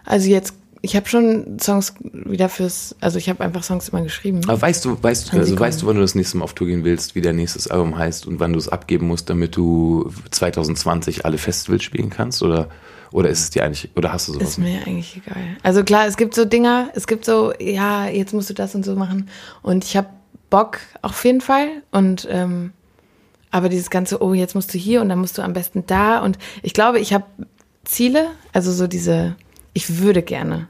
Also jetzt, ich habe schon Songs wieder fürs, also ich habe einfach Songs immer geschrieben. Aber weißt du, weißt, Wann sie also weißt du, wann du das nächste Mal auf Tour gehen willst, wie dein nächstes Album heißt und wann du es abgeben musst, damit du 2020 alle Festivals spielen kannst? Oder, oder ist es dir eigentlich, oder hast du sowas? Ist mir eigentlich egal. Also klar, es gibt so Dinger, es gibt so, ja, jetzt musst du das und so machen. Und ich habe Bock auf jeden Fall. Und ähm, aber dieses ganze, oh, jetzt musst du hier und dann musst du am besten da. Und ich glaube, ich habe Ziele, also so diese, ich würde gerne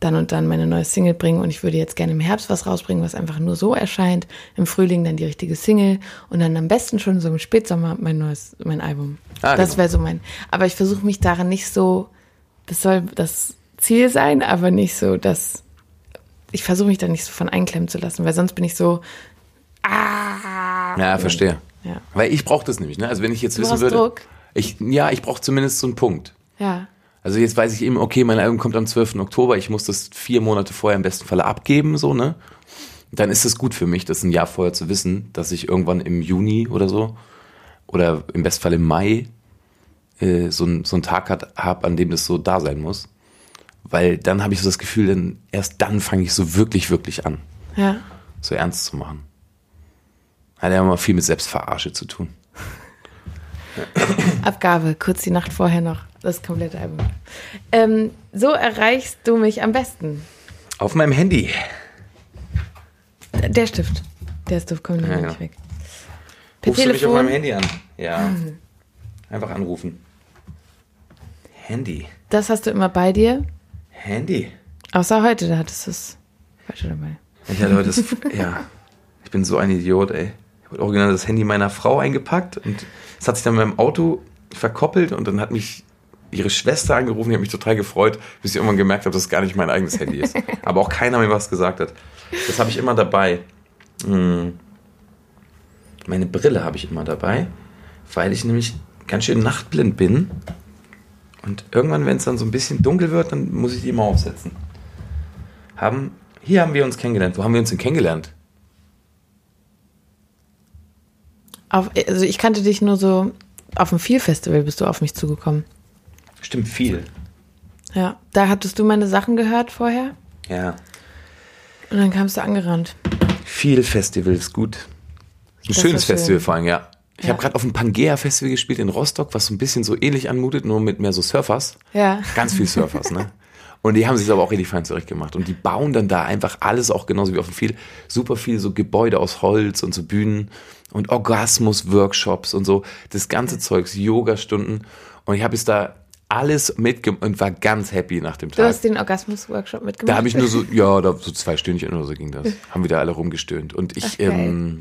dann und dann meine neue Single bringen und ich würde jetzt gerne im Herbst was rausbringen, was einfach nur so erscheint. Im Frühling dann die richtige Single und dann am besten schon so im Spätsommer mein neues, mein Album. Ah, das genau. wäre so mein. Aber ich versuche mich daran nicht so, das soll das Ziel sein, aber nicht so, dass ich versuche mich da nicht so von einklemmen zu lassen, weil sonst bin ich so, ah. Ja, verstehe. Ja. Weil ich brauche das nämlich, ne? Also wenn ich jetzt Du wissen würde. Druck? Ich, ja, ich brauche zumindest so einen Punkt. Ja. Also jetzt weiß ich eben, okay, mein Album kommt am 12. Oktober, ich muss das vier Monate vorher im besten Falle abgeben, so, ne? Dann ist es gut für mich, das ein Jahr vorher zu wissen, dass ich irgendwann im Juni oder so oder im besten Fall im Mai äh, so, ein, so einen Tag hat, hab, an dem das so da sein muss. Weil dann habe ich so das Gefühl, denn erst dann fange ich so wirklich, wirklich an, Ja. so ernst zu machen. Hat ja immer viel mit Selbstverarsche zu tun. Abgabe, kurz die Nacht vorher noch das komplette Album. Ähm, so erreichst du mich am besten. Auf meinem Handy. Der Stift. Der Stift kommt noch Ja, nicht ja. weg. Per Rufst du mich auf Telefon. meinem Handy an? Ja. Einfach anrufen. Handy. Das hast du immer bei dir. Handy. Außer heute, da hattest du es heute dabei. Ich hatte heute das, ja. Ich bin so ein Idiot, ey. Habe original das Handy meiner Frau eingepackt und es hat sich dann mit meinem Auto verkoppelt und dann hat mich ihre Schwester angerufen, die hat mich total gefreut, bis ich irgendwann gemerkt habe, dass es gar nicht mein eigenes Handy ist. Aber auch keiner mir was gesagt hat. Das habe ich immer dabei. Hm. Meine Brille habe ich immer dabei, weil ich nämlich ganz schön nachtblind bin. Und irgendwann, wenn es dann so ein bisschen dunkel wird, dann muss ich die immer aufsetzen. Haben, hier haben wir uns kennengelernt. Wo haben wir uns denn kennengelernt? Auf, also ich kannte dich nur so auf dem Feel-Festival bist du auf mich zugekommen. Stimmt viel. Ja, da hattest du meine Sachen gehört vorher Ja. und dann kamst du angerannt. Viel Festivals, gut. Ein Das schönes ist schön. Festival vor allem, ja. Ich Ja. habe gerade auf dem Pangea Festival gespielt in Rostock, was so ein bisschen so ähnlich anmutet, nur mit mehr so Surfers. Ja. Ganz viel Surfers, ne? Und die haben sich aber auch richtig fein zurechtgemacht. Und die bauen dann da einfach alles auch genauso wie auf dem viel, super viel so Gebäude aus Holz und so Bühnen und Orgasmus-Workshops und so. Das ganze Zeugs, Yoga-Stunden. Und ich habe jetzt da alles mitgemacht und war ganz happy nach dem Du Tag. hast den Orgasmus-Workshop mitgemacht. Da habe ich nur so, ja, da so zwei Stündchen oder so ging das. Haben wieder alle rumgestöhnt. Und ich, Ach, ähm,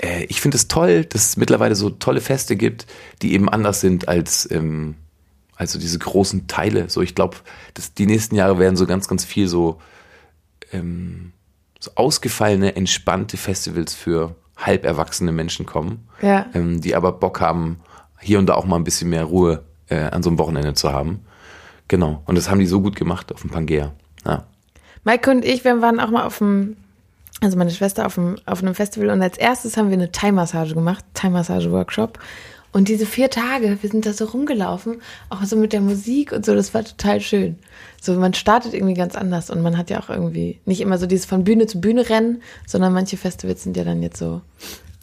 äh, ich finde es toll, dass es mittlerweile so tolle Feste gibt, die eben anders sind als, ähm, als so diese großen Teile. So, ich glaube, dass die nächsten Jahre werden so ganz, ganz viel so, ähm, so ausgefallene, entspannte Festivals für halb erwachsene Menschen kommen, Ja. ähm, die aber Bock haben, hier und da auch mal ein bisschen mehr Ruhe äh, an so einem Wochenende zu haben. Genau. Und das haben die so gut gemacht auf dem Pangea. Ja. Maike und ich, wir waren auch mal auf dem, also meine Schwester auf, dem, auf einem Festival und als erstes haben wir eine Thai-Massage gemacht, Thai-Massage-Workshop. Und diese vier Tage, wir sind da so rumgelaufen, auch so mit der Musik und so, das war total schön. So, man startet irgendwie ganz anders und man hat ja auch irgendwie nicht immer so dieses von Bühne zu Bühne rennen, sondern manche Festivals sind ja dann jetzt so,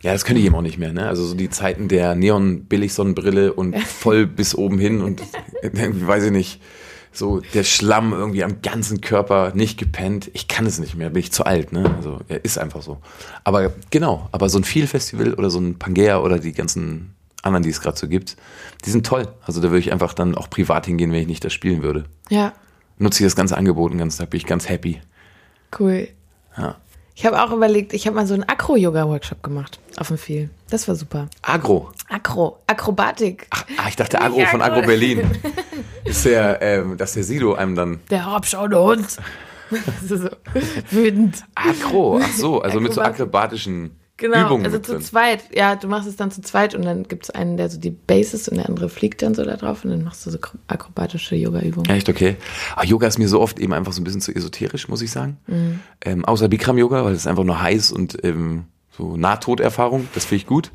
Ja, das könnte ich eben auch nicht mehr, ne? Also so die Zeiten der Neon-Billig-Sonnenbrille und voll bis oben hin und irgendwie, weiß ich nicht, so der Schlamm irgendwie am ganzen Körper nicht gepennt. Ich kann es nicht mehr, bin ich zu alt, ne? Also er ist einfach so. Aber genau, aber so ein Feel-Festival oder so ein Pangea oder die ganzen anderen, die es gerade so gibt, die sind toll. Also da würde ich einfach dann auch privat hingehen, wenn ich nicht das spielen würde. ja, Nutze ich das ganze Angebot den ganzen Tag, bin ich ganz happy. cool. Ja. Ich habe auch überlegt, ich habe mal so einen Akro-Yoga-Workshop gemacht auf dem Viel. Das war super. Agro. Akro, Akrobatik. Ach, ah, ich dachte Agro von Agro Berlin. Ist der, ähm, dass der Sido einem dann Der abschauende Hund. Das ist so wütend. Agro, ach so, also mit so akrobatischen Genau, Übungen also zu drin. zweit. Ja, du machst es dann zu zweit und dann gibt es einen, der so die Bases und der andere fliegt dann so da drauf und dann machst du so akro- akrobatische Yoga-Übungen. Echt okay. Aber Yoga ist mir so oft eben einfach so ein bisschen zu esoterisch, muss ich sagen. Mhm. Ähm, außer Bikram Yoga, weil das ist einfach nur heiß und ähm, so Nahtoderfahrung, das finde ich gut.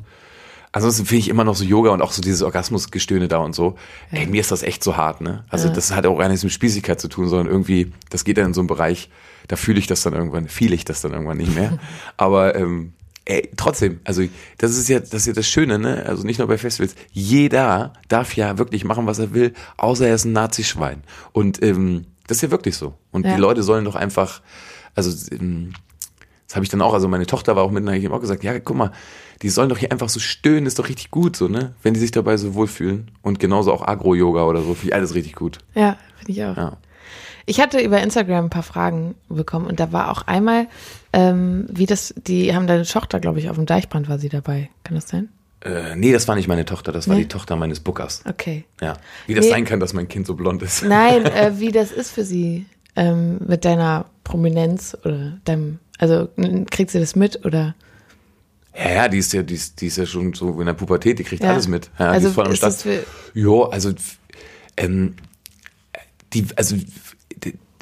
Ansonsten finde ich immer noch so Yoga und auch so dieses Orgasmusgestöhne da und so. Ey, mir ist das echt so hart, ne? Also das hat auch gar nichts mit Spießigkeit zu tun, sondern irgendwie, das geht dann in so einen Bereich, da fühle ich das dann irgendwann, fühle ich das dann irgendwann nicht mehr. Aber ähm, ey, trotzdem, also das ist ja das ist ja das Schöne, ne? Also nicht nur bei Festivals. Jeder darf ja wirklich machen, was er will, außer er ist ein Nazischwein. Und ähm, das ist ja wirklich so. Und Ja. die Leute sollen doch einfach, also ähm, das habe ich dann auch, also meine Tochter war auch mit, habe ich ihm auch gesagt, ja, guck mal, die sollen doch hier einfach so stöhnen, ist doch richtig gut, so, ne? Wenn die sich dabei so wohlfühlen. Und genauso auch Agro-Yoga oder so, finde ich alles richtig gut. Ja, finde ich auch. Ja. Ich hatte über Instagram ein paar Fragen bekommen und da war auch einmal, ähm, wie das, die haben deine Tochter, glaube ich, auf dem Deichbrand war sie dabei. Kann das sein? Äh, nee, das war nicht meine Tochter, das war Nee? die Tochter meines Bookers. Okay. Ja. Wie das Nee. sein kann, dass mein Kind so blond ist. Nein, äh, wie das ist für sie ähm, mit deiner Prominenz oder deinem, also kriegt sie das mit oder? Ja, ja, die ist ja, die ist, die ist ja schon so in der Pubertät, die kriegt Ja. alles mit. Ja, die also ist voll am Start. das für, Jo, also ähm, die, also die,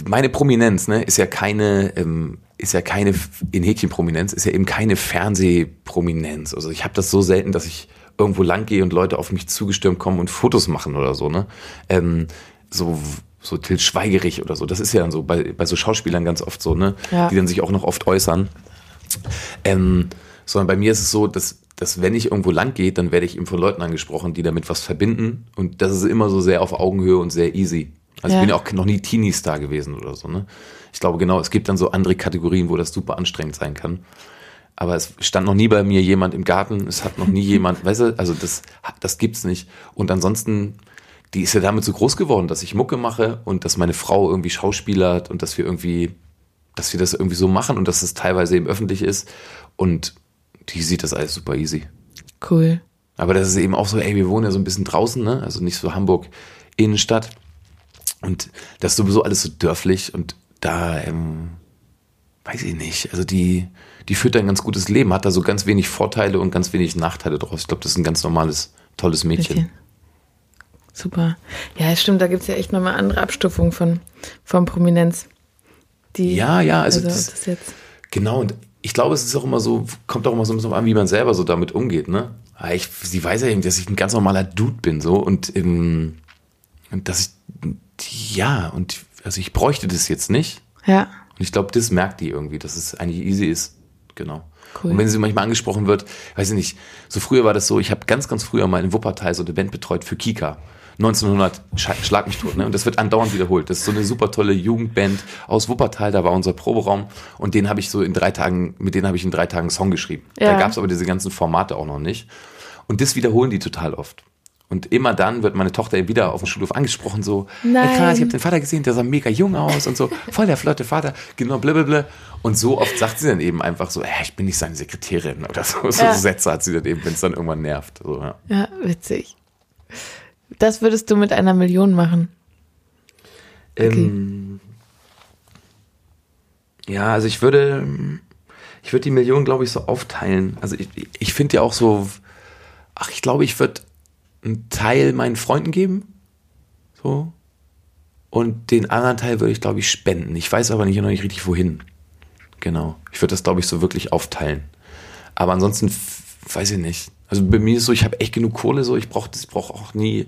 meine Prominenz, ne, ist ja keine, ähm, ist ja keine in Häkchen Prominenz, ist ja eben keine Fernsehprominenz. Also ich habe das so selten, dass ich irgendwo lang gehe und Leute auf mich zugestürmt kommen und Fotos machen oder so, ne? Ähm, so so Til Schweigerich oder so. Das ist ja dann so bei, bei so Schauspielern ganz oft so, ne? Ja. Die dann sich auch noch oft äußern. Ähm, sondern bei mir ist es so, dass, dass wenn ich irgendwo lang gehe, dann werde ich eben von Leuten angesprochen, die damit was verbinden. Und das ist immer so sehr auf Augenhöhe und sehr easy. Also Ja. ich bin ja auch noch nie Teenie-Star gewesen oder so. Ne? Ich glaube genau, es gibt dann so andere Kategorien, wo das super anstrengend sein kann. Aber es stand noch nie bei mir jemand im Garten, es hat noch nie jemand, weißt du, also das, das gibt's nicht. Und ansonsten, die ist ja damit so groß geworden, dass ich Mucke mache und dass meine Frau irgendwie schauspielert und dass wir irgendwie, dass wir das irgendwie so machen und dass es teilweise eben öffentlich ist. Und die sieht das alles super easy. cool. Aber das ist eben auch so, ey, wir wohnen ja so ein bisschen draußen, ne? Also nicht so Hamburg Innenstadt. Und das ist sowieso alles so dörflich und da, ähm, weiß ich nicht. Also die, die führt da ein ganz gutes Leben, hat da so ganz wenig Vorteile und ganz wenig Nachteile draus. Ich glaube, das ist ein ganz normales, tolles Mädchen. Mädchen. Super. Ja, es stimmt, da gibt's ja echt nochmal andere Abstufungen von, von Prominenz. Die, Ja, ja, also, also das, das jetzt. genau. Und ich glaube, es ist auch immer so, kommt auch immer so ein bisschen an, wie man selber so damit umgeht, ne? Ich, sie weiß ja eben, dass ich ein ganz normaler Dude bin, so und, ähm, und dass ich, ja, und also ich bräuchte das jetzt nicht. Ja, Und ich glaube, das merkt die irgendwie, dass es eigentlich easy ist. Genau. Cool. Und wenn sie manchmal angesprochen wird, weiß ich nicht, so früher war das so, ich habe ganz, ganz früher mal in Wuppertal so eine Band betreut für Kika. 1900, Sch- schlag mich tot, ne? Und das wird andauernd wiederholt. Das ist so eine super tolle Jugendband aus Wuppertal, da war unser Proberaum und den habe ich so in drei Tagen, mit denen habe ich in drei Tagen einen Song geschrieben. Ja. Da gab es aber diese ganzen Formate auch noch nicht. Und das wiederholen die total oft. Und immer dann wird meine Tochter eben wieder auf dem Schulhof angesprochen, so, Nein. hey krass, ich habe den Vater gesehen, der sah mega jung aus und so, voll der flotte Vater, genau, blablabla. Und so oft sagt sie dann eben einfach so, hey, ich bin nicht seine Sekretärin oder so. So Ja. Sätze hat sie dann eben, wenn es dann irgendwann nervt. So, ja. ja, witzig. Das würdest du mit einer Million machen. Ähm, ja, also ich würde, ich würde die Million, glaube ich, so aufteilen. Also ich, ich finde ja auch so, ach, ich glaube, ich würde einen Teil meinen Freunden geben. So. Und den anderen Teil würde ich, glaube ich, spenden. Ich weiß aber nicht, noch nicht richtig, wohin. Genau. Ich würde das, glaube ich, so wirklich aufteilen. Aber ansonsten weiß ich nicht. Also bei mir ist so, ich habe echt genug Kohle, so ich brauche das brauche auch nie.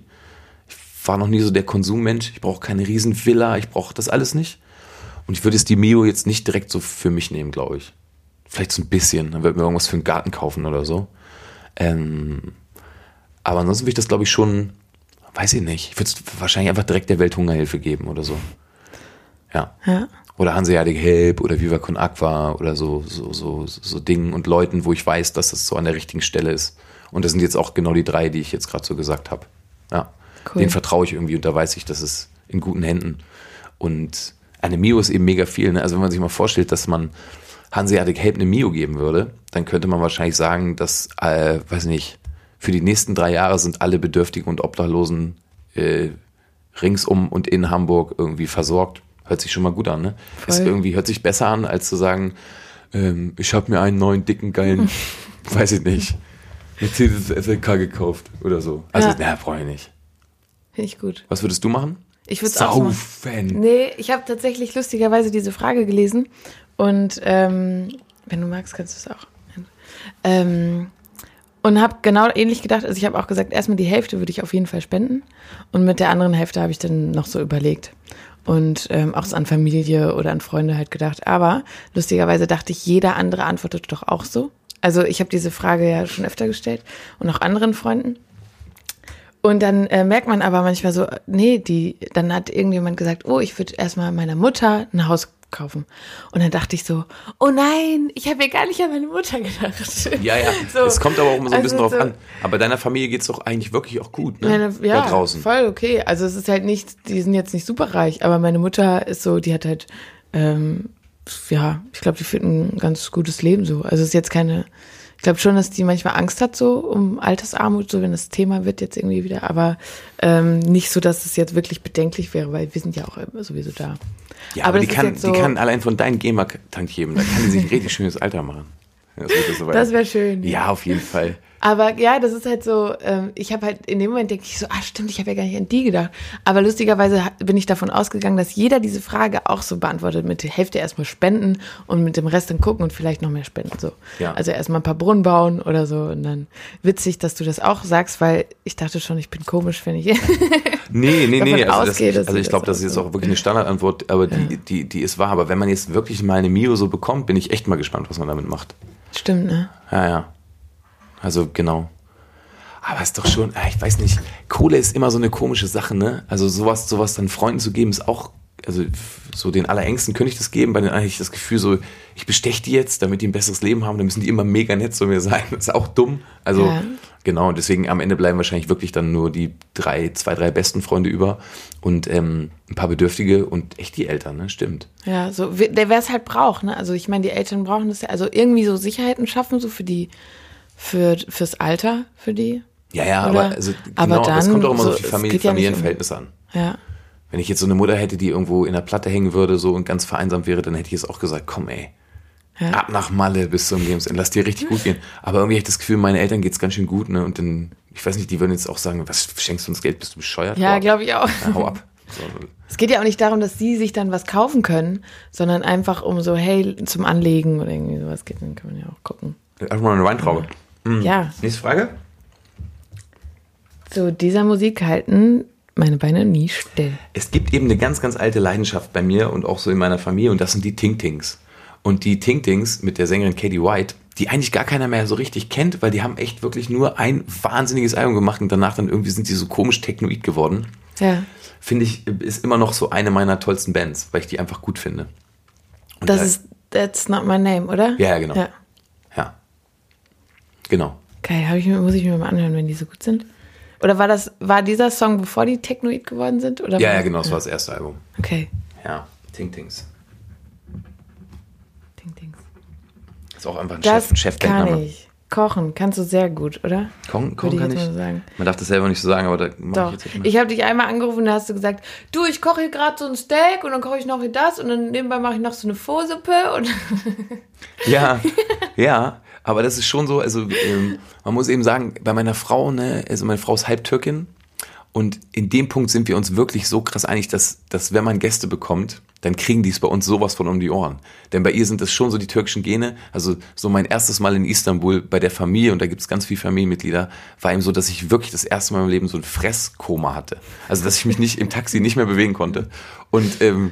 Ich war noch nie so der Konsummensch. Ich brauche keine Riesenvilla, ich brauche das alles nicht. Und ich würde jetzt die Mio jetzt nicht direkt so für mich nehmen, glaube ich. Vielleicht so ein bisschen. Dann würde mir irgendwas für einen Garten kaufen oder so. Ähm, aber ansonsten würde ich das, glaube ich, schon, weiß ich nicht. Ich würde es wahrscheinlich einfach direkt der Welthungerhilfe geben oder so. Ja. Ja. Oder Hanseatic Help oder Viva Con Aqua oder so, so, so, so Dingen und Leuten, wo ich weiß, dass das so an der richtigen Stelle ist. Und das sind jetzt auch genau die drei, die ich jetzt gerade so gesagt habe. Ja. Cool. Den vertraue ich irgendwie und da weiß ich, dass es in guten Händen. Und eine Mio ist eben mega viel. Ne? Also wenn man sich mal vorstellt, dass man Hanseatic Help eine Mio geben würde, dann könnte man wahrscheinlich sagen, dass, äh, weiß nicht, für die nächsten drei Jahre sind alle Bedürftigen und Obdachlosen äh, ringsum und in Hamburg irgendwie versorgt. Hört sich schon mal gut an, ne? Ist irgendwie, hört sich besser an, als zu sagen, ähm, ich habe mir einen neuen, dicken, geilen, weiß ich nicht, Mercedes SLK gekauft oder so. Also, Ja. na, brauche ich nicht. Finde ich gut. Was würdest du machen? Ich würde es auch machen. Saufen. Nee, ich habe tatsächlich lustigerweise diese Frage gelesen und ähm, wenn du magst, kannst du es auch. Ähm, Und habe genau ähnlich gedacht, also ich habe auch gesagt, erstmal die Hälfte würde ich auf jeden Fall spenden und mit der anderen Hälfte habe ich dann noch so überlegt und ähm, auch an Familie oder an Freunde halt gedacht. Aber lustigerweise dachte ich, jeder andere antwortet doch auch so. Also ich habe diese Frage ja schon öfter gestellt und auch anderen Freunden. Und dann äh, merkt man aber manchmal so, nee, die, dann hat irgendjemand gesagt, oh, ich würde erstmal meiner Mutter ein Haus kaufen. Und dann dachte ich so, oh nein, ich habe ja gar nicht an meine Mutter gedacht. Ja, ja. so. Es kommt aber auch immer so ein bisschen also drauf so an. Aber deiner Familie geht's doch eigentlich wirklich auch gut, ne? Meine, ja, da draußen. voll okay. Also es ist halt nicht, die sind jetzt nicht super reich, aber meine Mutter ist so, die hat halt, ähm, ja, ich glaube, die führt ein ganz gutes Leben so. Also es ist jetzt keine, ich glaube schon, dass die manchmal Angst hat so um Altersarmut, so wenn das Thema wird jetzt irgendwie wieder, aber ähm, nicht so, dass es jetzt wirklich bedenklich wäre, weil wir sind ja auch sowieso da. Ja, aber, aber die, kann, so die kann allein von deinen GEMA-Tantiemen, da kann die sich richtig schönes Alter machen. Das, das wäre schön. Ja, auf jeden Fall. Aber ja, das ist halt so, ähm, ich habe halt in dem Moment denke ich so, ah stimmt, ich habe ja gar nicht an die gedacht. Aber lustigerweise bin ich davon ausgegangen, dass jeder diese Frage auch so beantwortet, mit der Hälfte erstmal spenden und mit dem Rest dann gucken und vielleicht noch mehr spenden. So. Ja. Also erstmal ein paar Brunnen bauen oder so. Und dann witzig, dass du das auch sagst, weil ich dachte schon, ich bin komisch, wenn ich Nee, nee, nee. Also, ausgehe, das, also ich glaube, das ist jetzt auch wirklich eine Standardantwort, aber die, ja. die, die ist wahr. Aber wenn man jetzt wirklich mal eine Mio so bekommt, bin ich echt mal gespannt, was man damit macht. Stimmt, ne? Ja, ja. Also genau. Aber ist doch schon, ah, ich weiß nicht, Kohle ist immer so eine komische Sache, ne? Also sowas, sowas dann Freunden zu geben, ist auch, also so den Allerängsten könnte ich das geben, bei denen eigentlich das Gefühl so, ich besteche die jetzt, damit die ein besseres Leben haben, dann müssen die immer mega nett zu mir sein. Das ist auch dumm. Also ja. genau, und deswegen am Ende bleiben wahrscheinlich wirklich dann nur die drei, zwei, drei besten Freunde über und ähm, ein paar Bedürftige und echt die Eltern, ne? Stimmt. Ja, so wer es halt braucht, ne? Also ich meine, die Eltern brauchen das ja, also irgendwie so Sicherheiten schaffen, so für die für, fürs Alter für die. Ja, ja, aber, also, genau, aber dann, das kommt auch immer so, auf die Familie, Familienverhältnisse um. an. Ja. Wenn ich jetzt so eine Mutter hätte, die irgendwo in der Platte hängen würde so und ganz vereinsamt wäre, dann hätte ich jetzt auch gesagt, komm ey, ja. ab nach Malle bis zum Lebensende, lass dir richtig gut gehen. Aber irgendwie habe ich das Gefühl, meinen Eltern geht's ganz schön gut, ne? Und dann, ich weiß nicht, die würden jetzt auch sagen, was schenkst du uns Geld, bist du bescheuert? Ja, glaube ich auch. Ja, hau ab. So. Es geht ja auch nicht darum, dass sie sich dann was kaufen können, sondern einfach um so, hey, zum Anlegen oder irgendwie sowas geht, dann kann man ja auch gucken. Einfach mal eine Weintraube. Ja. Mhm. Ja. Nächste Frage. Zu dieser Musik halten meine Beine nie still. Es gibt eben eine ganz, ganz alte Leidenschaft bei mir und auch so in meiner Familie und das sind die Ting-Tings. Und die Ting-Tings mit der Sängerin Katie White, die eigentlich gar keiner mehr so richtig kennt, weil die haben echt wirklich nur ein wahnsinniges Album gemacht und danach dann irgendwie sind sie so komisch technoid geworden. Ja. Finde ich, ist immer noch so eine meiner tollsten Bands, weil ich die einfach gut finde. Und das ist That's Not My Name, oder? Ja, genau. Ja. Genau. Geil, ich, muss ich mir mal anhören, wenn die so gut sind. Oder war das, war dieser Song, bevor die Technoid geworden sind? Oder ja, ja, genau, das war das erste Album. Okay. Ja, Ting Tings. Ting Tings. Ist auch einfach ein das Chef, Chef kann ich. Kochen kannst du sehr gut, oder? Kochen, kochen kann ich. Sagen. Man darf das selber nicht so sagen, aber da Doch. ich jetzt nicht Ich habe dich einmal angerufen und da hast du gesagt, du, ich koche hier gerade so ein Steak und dann koche ich noch hier das und dann nebenbei mache ich noch so eine Pfosuppe und Ja, ja. Aber das ist schon so, also ähm, man muss eben sagen, bei meiner Frau, ne, also meine Frau ist Halbtürkin und in dem Punkt sind wir uns wirklich so krass einig, dass, dass wenn man Gäste bekommt, dann kriegen die es bei uns sowas von um die Ohren. Denn bei ihr sind das schon so die türkischen Gene. Also so mein erstes Mal in Istanbul bei der Familie, und da gibt es ganz viele Familienmitglieder, war eben so, dass ich wirklich das erste Mal im Leben so ein Fresskoma hatte. Also dass ich mich nicht im Taxi nicht mehr bewegen konnte. Und ähm,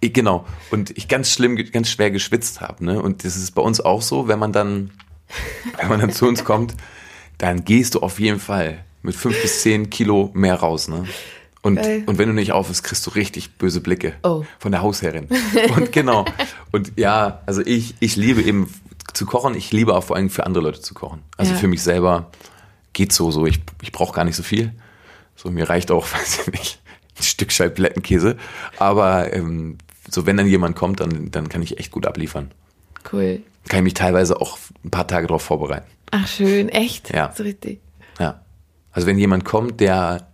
ich, genau, und ich ganz schlimm, ganz schwer geschwitzt habe. Ne? Und das ist bei uns auch so, wenn man dann wenn man dann zu uns kommt, dann gehst du auf jeden Fall mit fünf bis zehn Kilo mehr raus, ne? Und, und wenn du nicht aufhörst, kriegst du richtig böse Blicke oh. von der Hausherrin. Und genau. Und ja, also ich, ich liebe eben zu kochen. Ich liebe auch vor allem für andere Leute zu kochen. Also ja. für mich selber geht so, so. Ich, ich brauche gar nicht so viel. So, mir reicht auch, weiß ich nicht, ein Stück Scheiblettenkäse. Aber ähm, so, wenn dann jemand kommt, dann, dann kann ich echt gut abliefern. Cool kann ich mich teilweise auch ein paar Tage darauf vorbereiten. Ach schön, echt? Ja. So richtig. Ja. Also wenn jemand kommt, der,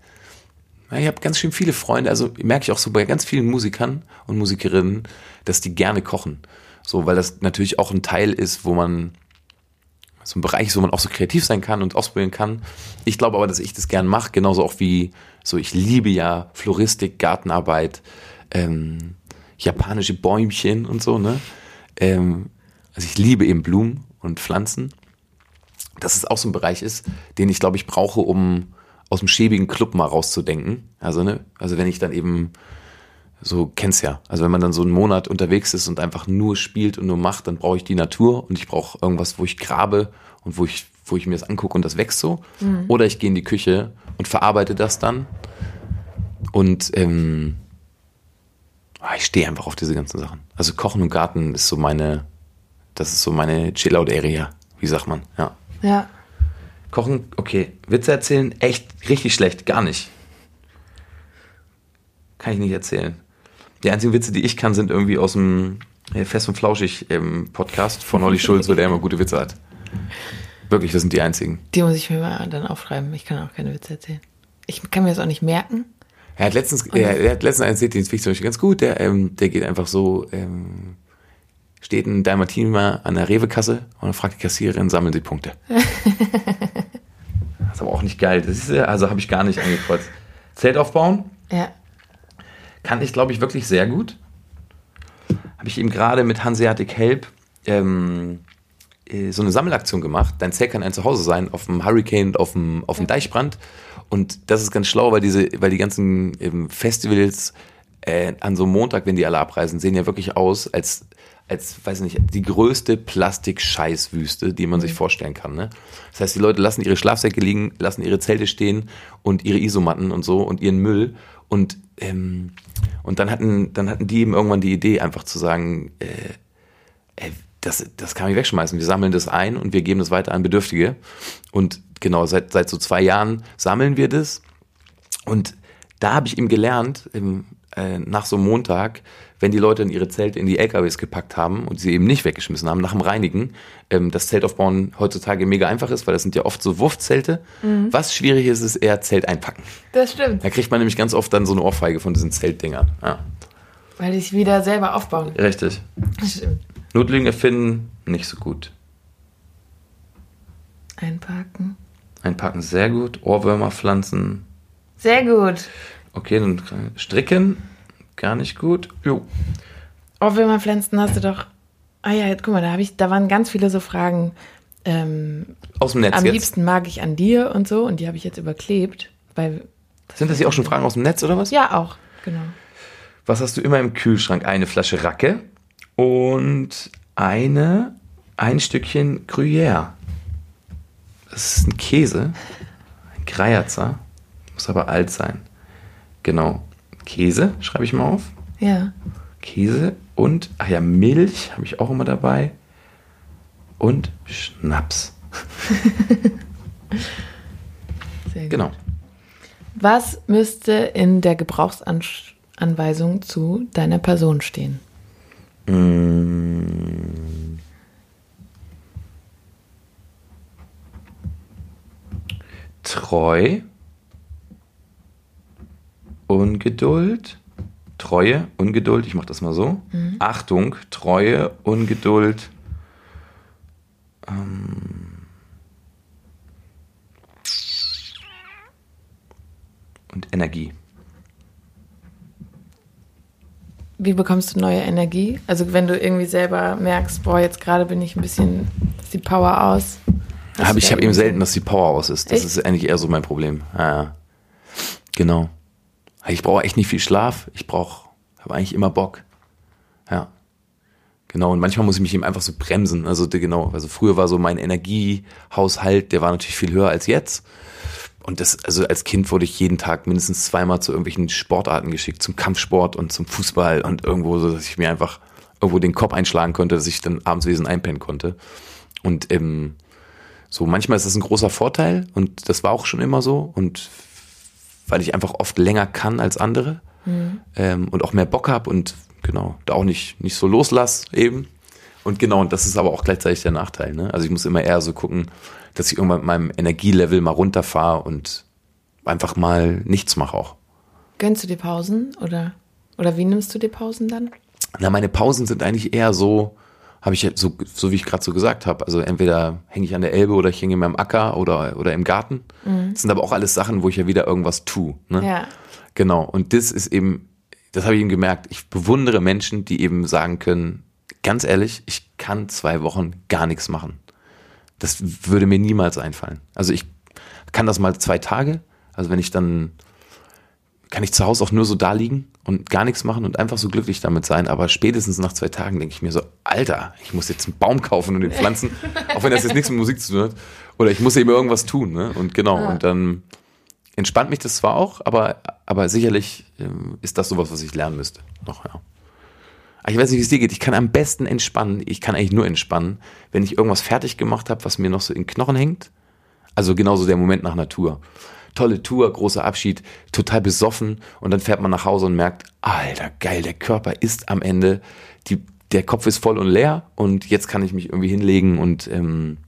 ich habe ganz schön viele Freunde, also merke ich auch so bei ganz vielen Musikern und Musikerinnen, dass die gerne kochen. So, weil das natürlich auch ein Teil ist, wo man so ein Bereich ist, wo man auch so kreativ sein kann und ausprobieren kann. Ich glaube aber, dass ich das gern mache, genauso auch wie so, ich liebe ja Floristik, Gartenarbeit, ähm, japanische Bäumchen und so, ne? Ähm, also ich liebe eben Blumen und Pflanzen. dass es auch so ein Bereich ist, den ich, glaube ich, brauche, um aus dem schäbigen Club mal rauszudenken. Also, ne, also wenn ich dann eben so kennst ja. Also wenn man dann so einen Monat unterwegs ist und einfach nur spielt und nur macht, dann brauche ich die Natur und ich brauche irgendwas, wo ich grabe und wo ich, wo ich mir das angucke und das wächst so. Mhm. Oder ich gehe in die Küche und verarbeite das dann. Und ähm, ah, ich stehe einfach auf diese ganzen Sachen. Also Kochen und Garten ist so meine, das ist so meine Chill-Out-Area, wie sagt man, ja. Ja. Kochen, okay. Witze erzählen, echt richtig schlecht, gar nicht. Kann ich nicht erzählen. Die einzigen Witze, die ich kann, sind irgendwie aus dem äh, Fest und Flauschig ähm, Podcast von Olli Schulz, wo der immer gute Witze hat. Wirklich, das sind die einzigen. Die muss ich mir mal dann aufschreiben. Ich kann auch keine Witze erzählen. Ich kann mir das auch nicht merken. Er hat letztens, er, er hat letztens einen erzählt, den finde ich zum Beispiel ganz gut. Der, ähm, der geht einfach so, ähm, steht ein Dalmatiner an der Rewe-Kasse und fragt die Kassiererin, sammeln Sie Punkte. das ist aber auch nicht geil. Das ist, also habe ich gar nicht angekreuzt. Zelt aufbauen? Ja. Kann ich, glaube ich, wirklich sehr gut. Habe ich eben gerade mit Hanseatic Help ähm, äh, so eine Sammelaktion gemacht. Dein Zelt kann ein Zuhause sein auf dem Hurricane und auf dem, auf dem Deichbrand. Und das ist ganz schlau, weil diese, weil die ganzen ähm, Festivals äh, an so einem Montag, wenn die alle abreisen, sehen ja wirklich aus, als als, weiß nicht, die größte Plastik-Scheißwüste, die man mhm. sich vorstellen kann. Ne? Das heißt, die Leute lassen ihre Schlafsäcke liegen, lassen ihre Zelte stehen und ihre Isomatten und so und ihren Müll. Und, ähm, und dann hatten, dann hatten die eben irgendwann die Idee, einfach zu sagen, äh, äh, das, das kann ich wegschmeißen. Wir sammeln das ein und wir geben das weiter an Bedürftige. Und genau, seit, seit so zwei Jahren sammeln wir das. Und da habe ich eben gelernt, im, äh, nach so einem Montag, wenn die Leute in ihre Zelte in die LKWs gepackt haben und sie eben nicht weggeschmissen haben, nach dem Reinigen, ähm, das Zeltaufbauen heutzutage mega einfach ist, weil das sind ja oft so Wurfzelte. Mhm. Was schwierig ist, ist eher Zelt einpacken. Das stimmt. Da kriegt man nämlich ganz oft dann so eine Ohrfeige von diesen Zeltdingern. Ja. Weil die sich wieder selber aufbauen. Richtig. Das stimmt. Notlügen erfinden, nicht so gut. Einpacken. Einpacken, sehr gut. Ohrwürmer pflanzen. Sehr gut. Okay, dann stricken Gar nicht gut. Jo. Oh, Wilma Pflanzen hast du doch. Ah ja, jetzt, guck mal, da habe ich, da waren ganz viele so Fragen. Ähm, aus dem Netz. Am jetzt. liebsten mag ich an dir und so, und die habe ich jetzt überklebt. Weil, Sind das hier auch schon Fragen aus dem Netz oder was? Ja, auch, genau. Was hast du immer im Kühlschrank? Eine Flasche Racke und eine, ein Stückchen Gruyère. Das ist ein Käse, ein Greierzer, muss aber alt sein. Genau. Käse, schreibe ich mal auf. Ja. Käse und, ach ja, Milch habe ich auch immer dabei. Und Schnaps. Sehr gut. Genau. Was müsste in der Gebrauchsanweisung zu deiner Person stehen? Mmh. Treu. Ungeduld, Treue, Ungeduld, ich mache das mal so. Mhm. Achtung, Treue, Ungeduld. Ähm, und Energie. Wie bekommst du neue Energie? Also wenn du irgendwie selber merkst, boah, jetzt gerade bin ich ein bisschen, ist die Power aus. Hab ich habe eben selten, dass die Power aus ist. Das Echt? ist eigentlich eher so mein Problem. Ja, ja. Genau. Ich brauche echt nicht viel Schlaf. Ich brauche, habe eigentlich immer Bock. Ja. Genau, und manchmal muss ich mich eben einfach so bremsen. Also genau, also früher war so mein Energiehaushalt, der war natürlich viel höher als jetzt. Und das, also als Kind wurde ich jeden Tag mindestens zweimal zu irgendwelchen Sportarten geschickt, zum Kampfsport und zum Fußball und irgendwo, so dass ich mir einfach irgendwo den Kopf einschlagen konnte, dass ich dann abends wesen einpennen konnte. Und ähm, so manchmal ist das ein großer Vorteil und das war auch schon immer so. Und weil ich einfach oft länger kann als andere mhm. ähm, und auch mehr Bock habe und genau, da auch nicht, nicht so loslass eben. Und genau, und das ist aber auch gleichzeitig der Nachteil. Ne? Also ich muss immer eher so gucken, dass ich irgendwann mit meinem Energielevel mal runterfahre und einfach mal nichts mache auch. Gönnst du dir Pausen oder, oder wie nimmst du dir Pausen dann? Na, meine Pausen sind eigentlich eher so, habe ich so, so wie ich gerade so gesagt habe. Also entweder hänge ich an der Elbe oder ich hänge in meinem Acker oder, oder im Garten. Mhm. Das sind aber auch alles Sachen, wo ich ja wieder irgendwas tue. Ne? Ja. Genau. Und das ist eben, das habe ich eben gemerkt. Ich bewundere Menschen, die eben sagen können, ganz ehrlich, ich kann zwei Wochen gar nichts machen. Das würde mir niemals einfallen. Also ich kann das mal zwei Tage. Also wenn ich dann, kann ich zu Hause auch nur so da liegen und gar nichts machen und einfach so glücklich damit sein. Aber spätestens nach zwei Tagen denke ich mir so, Alter, ich muss jetzt einen Baum kaufen und den pflanzen, auch wenn das jetzt nichts mit Musik zu tun hat. Oder ich muss eben irgendwas tun. Ne? Und genau, Ah. und dann entspannt mich das zwar auch, aber, aber sicherlich ähm, ist das sowas, was ich lernen müsste. Noch, ja. Aber Ich weiß nicht, wie es dir geht. Ich kann am besten entspannen. Ich kann eigentlich nur entspannen, wenn ich irgendwas fertig gemacht habe, was mir noch so in den Knochen hängt. Also genauso der Moment nach Natur. Tolle Tour, großer Abschied, total besoffen und dann fährt man nach Hause und merkt, alter, geil, der Körper ist am Ende, die, der Kopf ist voll und leer und jetzt kann ich mich irgendwie hinlegen und, ähm,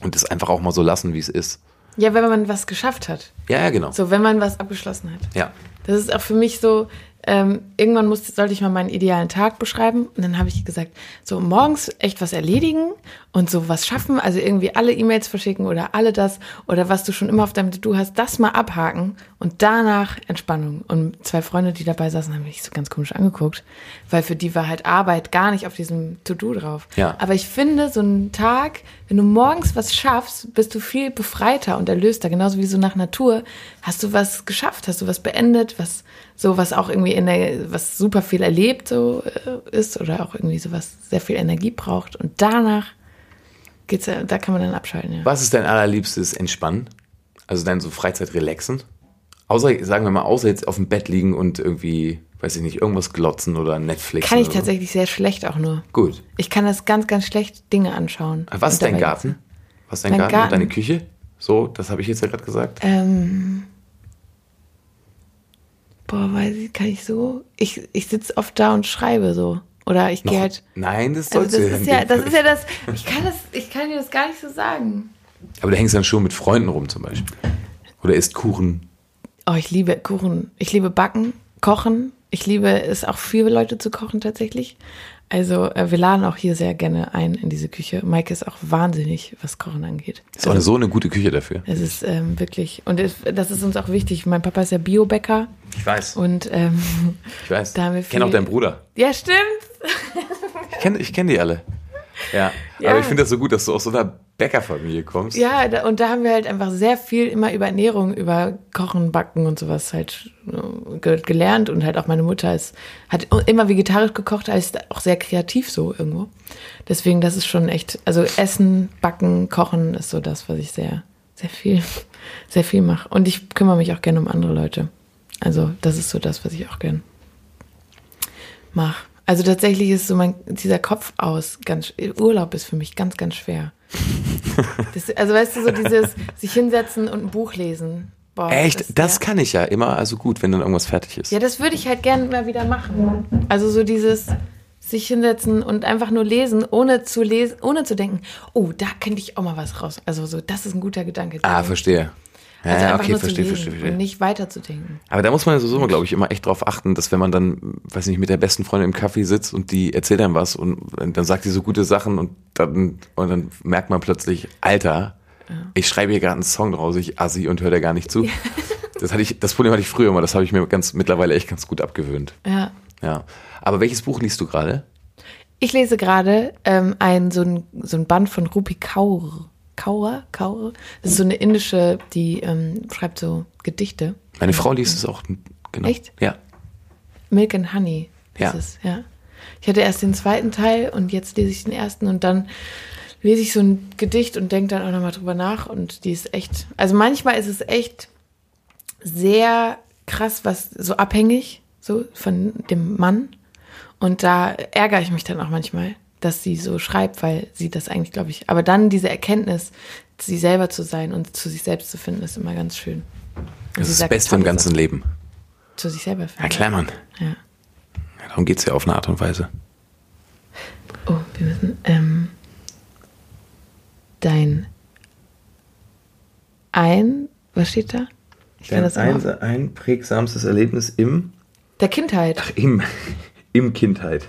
und das einfach auch mal so lassen, wie es ist. Ja, wenn man was geschafft hat. Ja, ja, genau. So, wenn man was abgeschlossen hat. Ja. Das ist auch für mich so, ähm, irgendwann musste, sollte ich mal meinen idealen Tag beschreiben. Und dann habe ich gesagt, so morgens echt was erledigen und so was schaffen, also irgendwie alle E-Mails verschicken oder alle das oder was du schon immer auf deinem To-Do hast, das mal abhaken und danach Entspannung. Und zwei Freunde, die dabei saßen, haben mich so ganz komisch angeguckt, weil für die war halt Arbeit gar nicht auf diesem To-Do drauf. Ja. Aber ich finde, so einen Tag, wenn du morgens was schaffst, bist du viel befreiter und erlöster. Genauso wie so nach Natur hast du was geschafft, hast du was beendet, was so was auch irgendwie in der, was super viel erlebt so äh, ist oder auch irgendwie so was sehr viel Energie braucht. Und danach geht's da kann man dann abschalten, ja. Was ist dein allerliebstes Entspannen? Also dein so Freizeit relaxen? Außer, sagen wir mal, außer jetzt auf dem Bett liegen und irgendwie, weiß ich nicht, irgendwas glotzen oder Netflix. Kann ich oder so. tatsächlich sehr schlecht auch nur. Gut. Ich kann das ganz, ganz schlecht Dinge anschauen. Was ist dein Garten? Was ist dein Mein Garten, und Garten? deine Küche? So, das habe ich jetzt ja gerade gesagt. Ähm, boah, weiß ich, kann ich so? Ich, ich sitze oft da und schreibe so. Oder ich gehe halt. Nein, das Also sollst das ist ja, ja, das ist ja das. Ich kann das, ich kann dir das gar nicht so sagen. Aber du hängst dann schon mit Freunden rum zum Beispiel. Oder isst Kuchen. Oh, ich liebe Kuchen. Ich liebe Backen, Kochen. Ich liebe es auch für Leute zu kochen tatsächlich. Also äh, wir laden auch hier sehr gerne ein in diese Küche. Maike ist auch wahnsinnig, was Kochen angeht. Ist auch eine, so eine gute Küche dafür. Es ist ähm, wirklich, und es, das ist uns auch wichtig. Mein Papa ist ja Biobäcker Ich weiß. und ähm, Ich weiß. Da haben wir ich kenne auch viel- deinen Bruder. ja, stimmt. Ich kenne ich kenn die alle. Ja. Ja. Aber ich finde das so gut, dass du aus so einer Bäckerfamilie kommst. Ja, da, und da haben wir halt einfach sehr viel immer über Ernährung, über Kochen, Backen und sowas halt äh, ge gelernt. Und halt auch meine Mutter ist, hat immer vegetarisch gekocht, ist auch sehr kreativ so irgendwo. Deswegen, das ist schon echt, also Essen, Backen, Kochen ist so das, was ich sehr, sehr viel, sehr viel mache. Und ich kümmere mich auch gerne um andere Leute. Also das ist so das, was ich auch gern mache. Also tatsächlich ist so mein, dieser Kopf aus, ganz, Urlaub ist für mich ganz, ganz schwer. Das, also weißt du, so dieses sich hinsetzen und ein Buch lesen. Boah, Echt? Das ja. kann ich ja immer, also gut, wenn dann irgendwas fertig ist. Ja, das würde ich halt gerne mal wieder machen. Also so dieses sich hinsetzen und einfach nur lesen, ohne zu lesen, ohne zu denken, oh, da könnte ich auch mal was raus. Also so, das ist ein guter Gedanke. Ah, verstehe. Ja, also ja, okay, verstehe, verstehe, verstehe. und nicht weiterzudenken. Aber da muss man ja sowieso, glaube ich, immer echt drauf achten, dass wenn man dann, weiß nicht, mit der besten Freundin im Café sitzt und die erzählt einem was und dann sagt die so gute Sachen und dann, und dann merkt man plötzlich, Alter, ich schreibe hier gerade einen Song draus, ich assi und höre da gar nicht zu. Das hatte ich, das Problem hatte ich früher immer, das habe ich mir ganz, mittlerweile echt ganz gut abgewöhnt. Ja. Ja. Aber welches Buch liest du gerade? Ich lese gerade ähm, ein, so, ein, so ein Band von Rupi Kaur. Kaur? Kaur? Das ist so eine indische, die ähm, schreibt so Gedichte. Meine Frau liest es auch, genau. Echt? Ja. Milk and Honey ist Ja. es, ja. Ich hatte erst den zweiten Teil und jetzt lese ich den ersten und dann lese ich so ein Gedicht und denke dann auch nochmal drüber nach und die ist echt, also manchmal ist es echt sehr krass, was so abhängig, so von dem Mann und da ärgere ich mich dann auch manchmal, dass sie so schreibt, weil sie das eigentlich, glaube ich, aber dann diese Erkenntnis, sie selber zu sein und zu sich selbst zu finden, ist immer ganz schön. Und Das ist das Beste im ganzen Sachen. Leben. Zu sich selber finden. Ja, klar, Mann. Ja. Ja, darum geht's ja auf eine Art und Weise. Oh, wir müssen. Ähm, dein ein. Was steht da? Ich kann das immer. einprägsamstes Erlebnis im, Der Kindheit. ach, im, im Kindheit.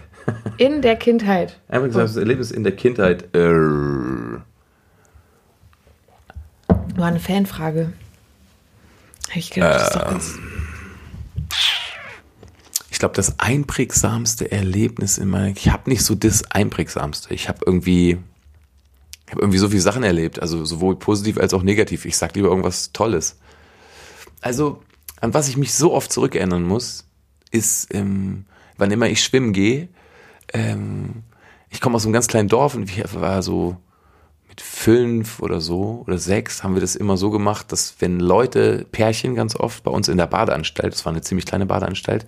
In der Kindheit. Einprägsamstes Erlebnis in der Kindheit. Äh, War eine Fanfrage. Hab ich gedacht, das ist doch ganz. ich glaube, das einprägsamste Erlebnis in meiner, ich habe nicht so das einprägsamste. Ich habe irgendwie, Ich habe irgendwie so viele Sachen erlebt, also sowohl positiv als auch negativ. Ich sag lieber irgendwas Tolles. Also, an was ich mich so oft zurückerinnern muss, ist, ähm, wann immer ich schwimmen gehe, ähm, ich komme aus einem ganz kleinen Dorf und ich war so mit fünf oder so oder sechs haben wir das immer so gemacht, dass wenn Leute, Pärchen ganz oft bei uns in der Badeanstalt, das war eine ziemlich kleine Badeanstalt,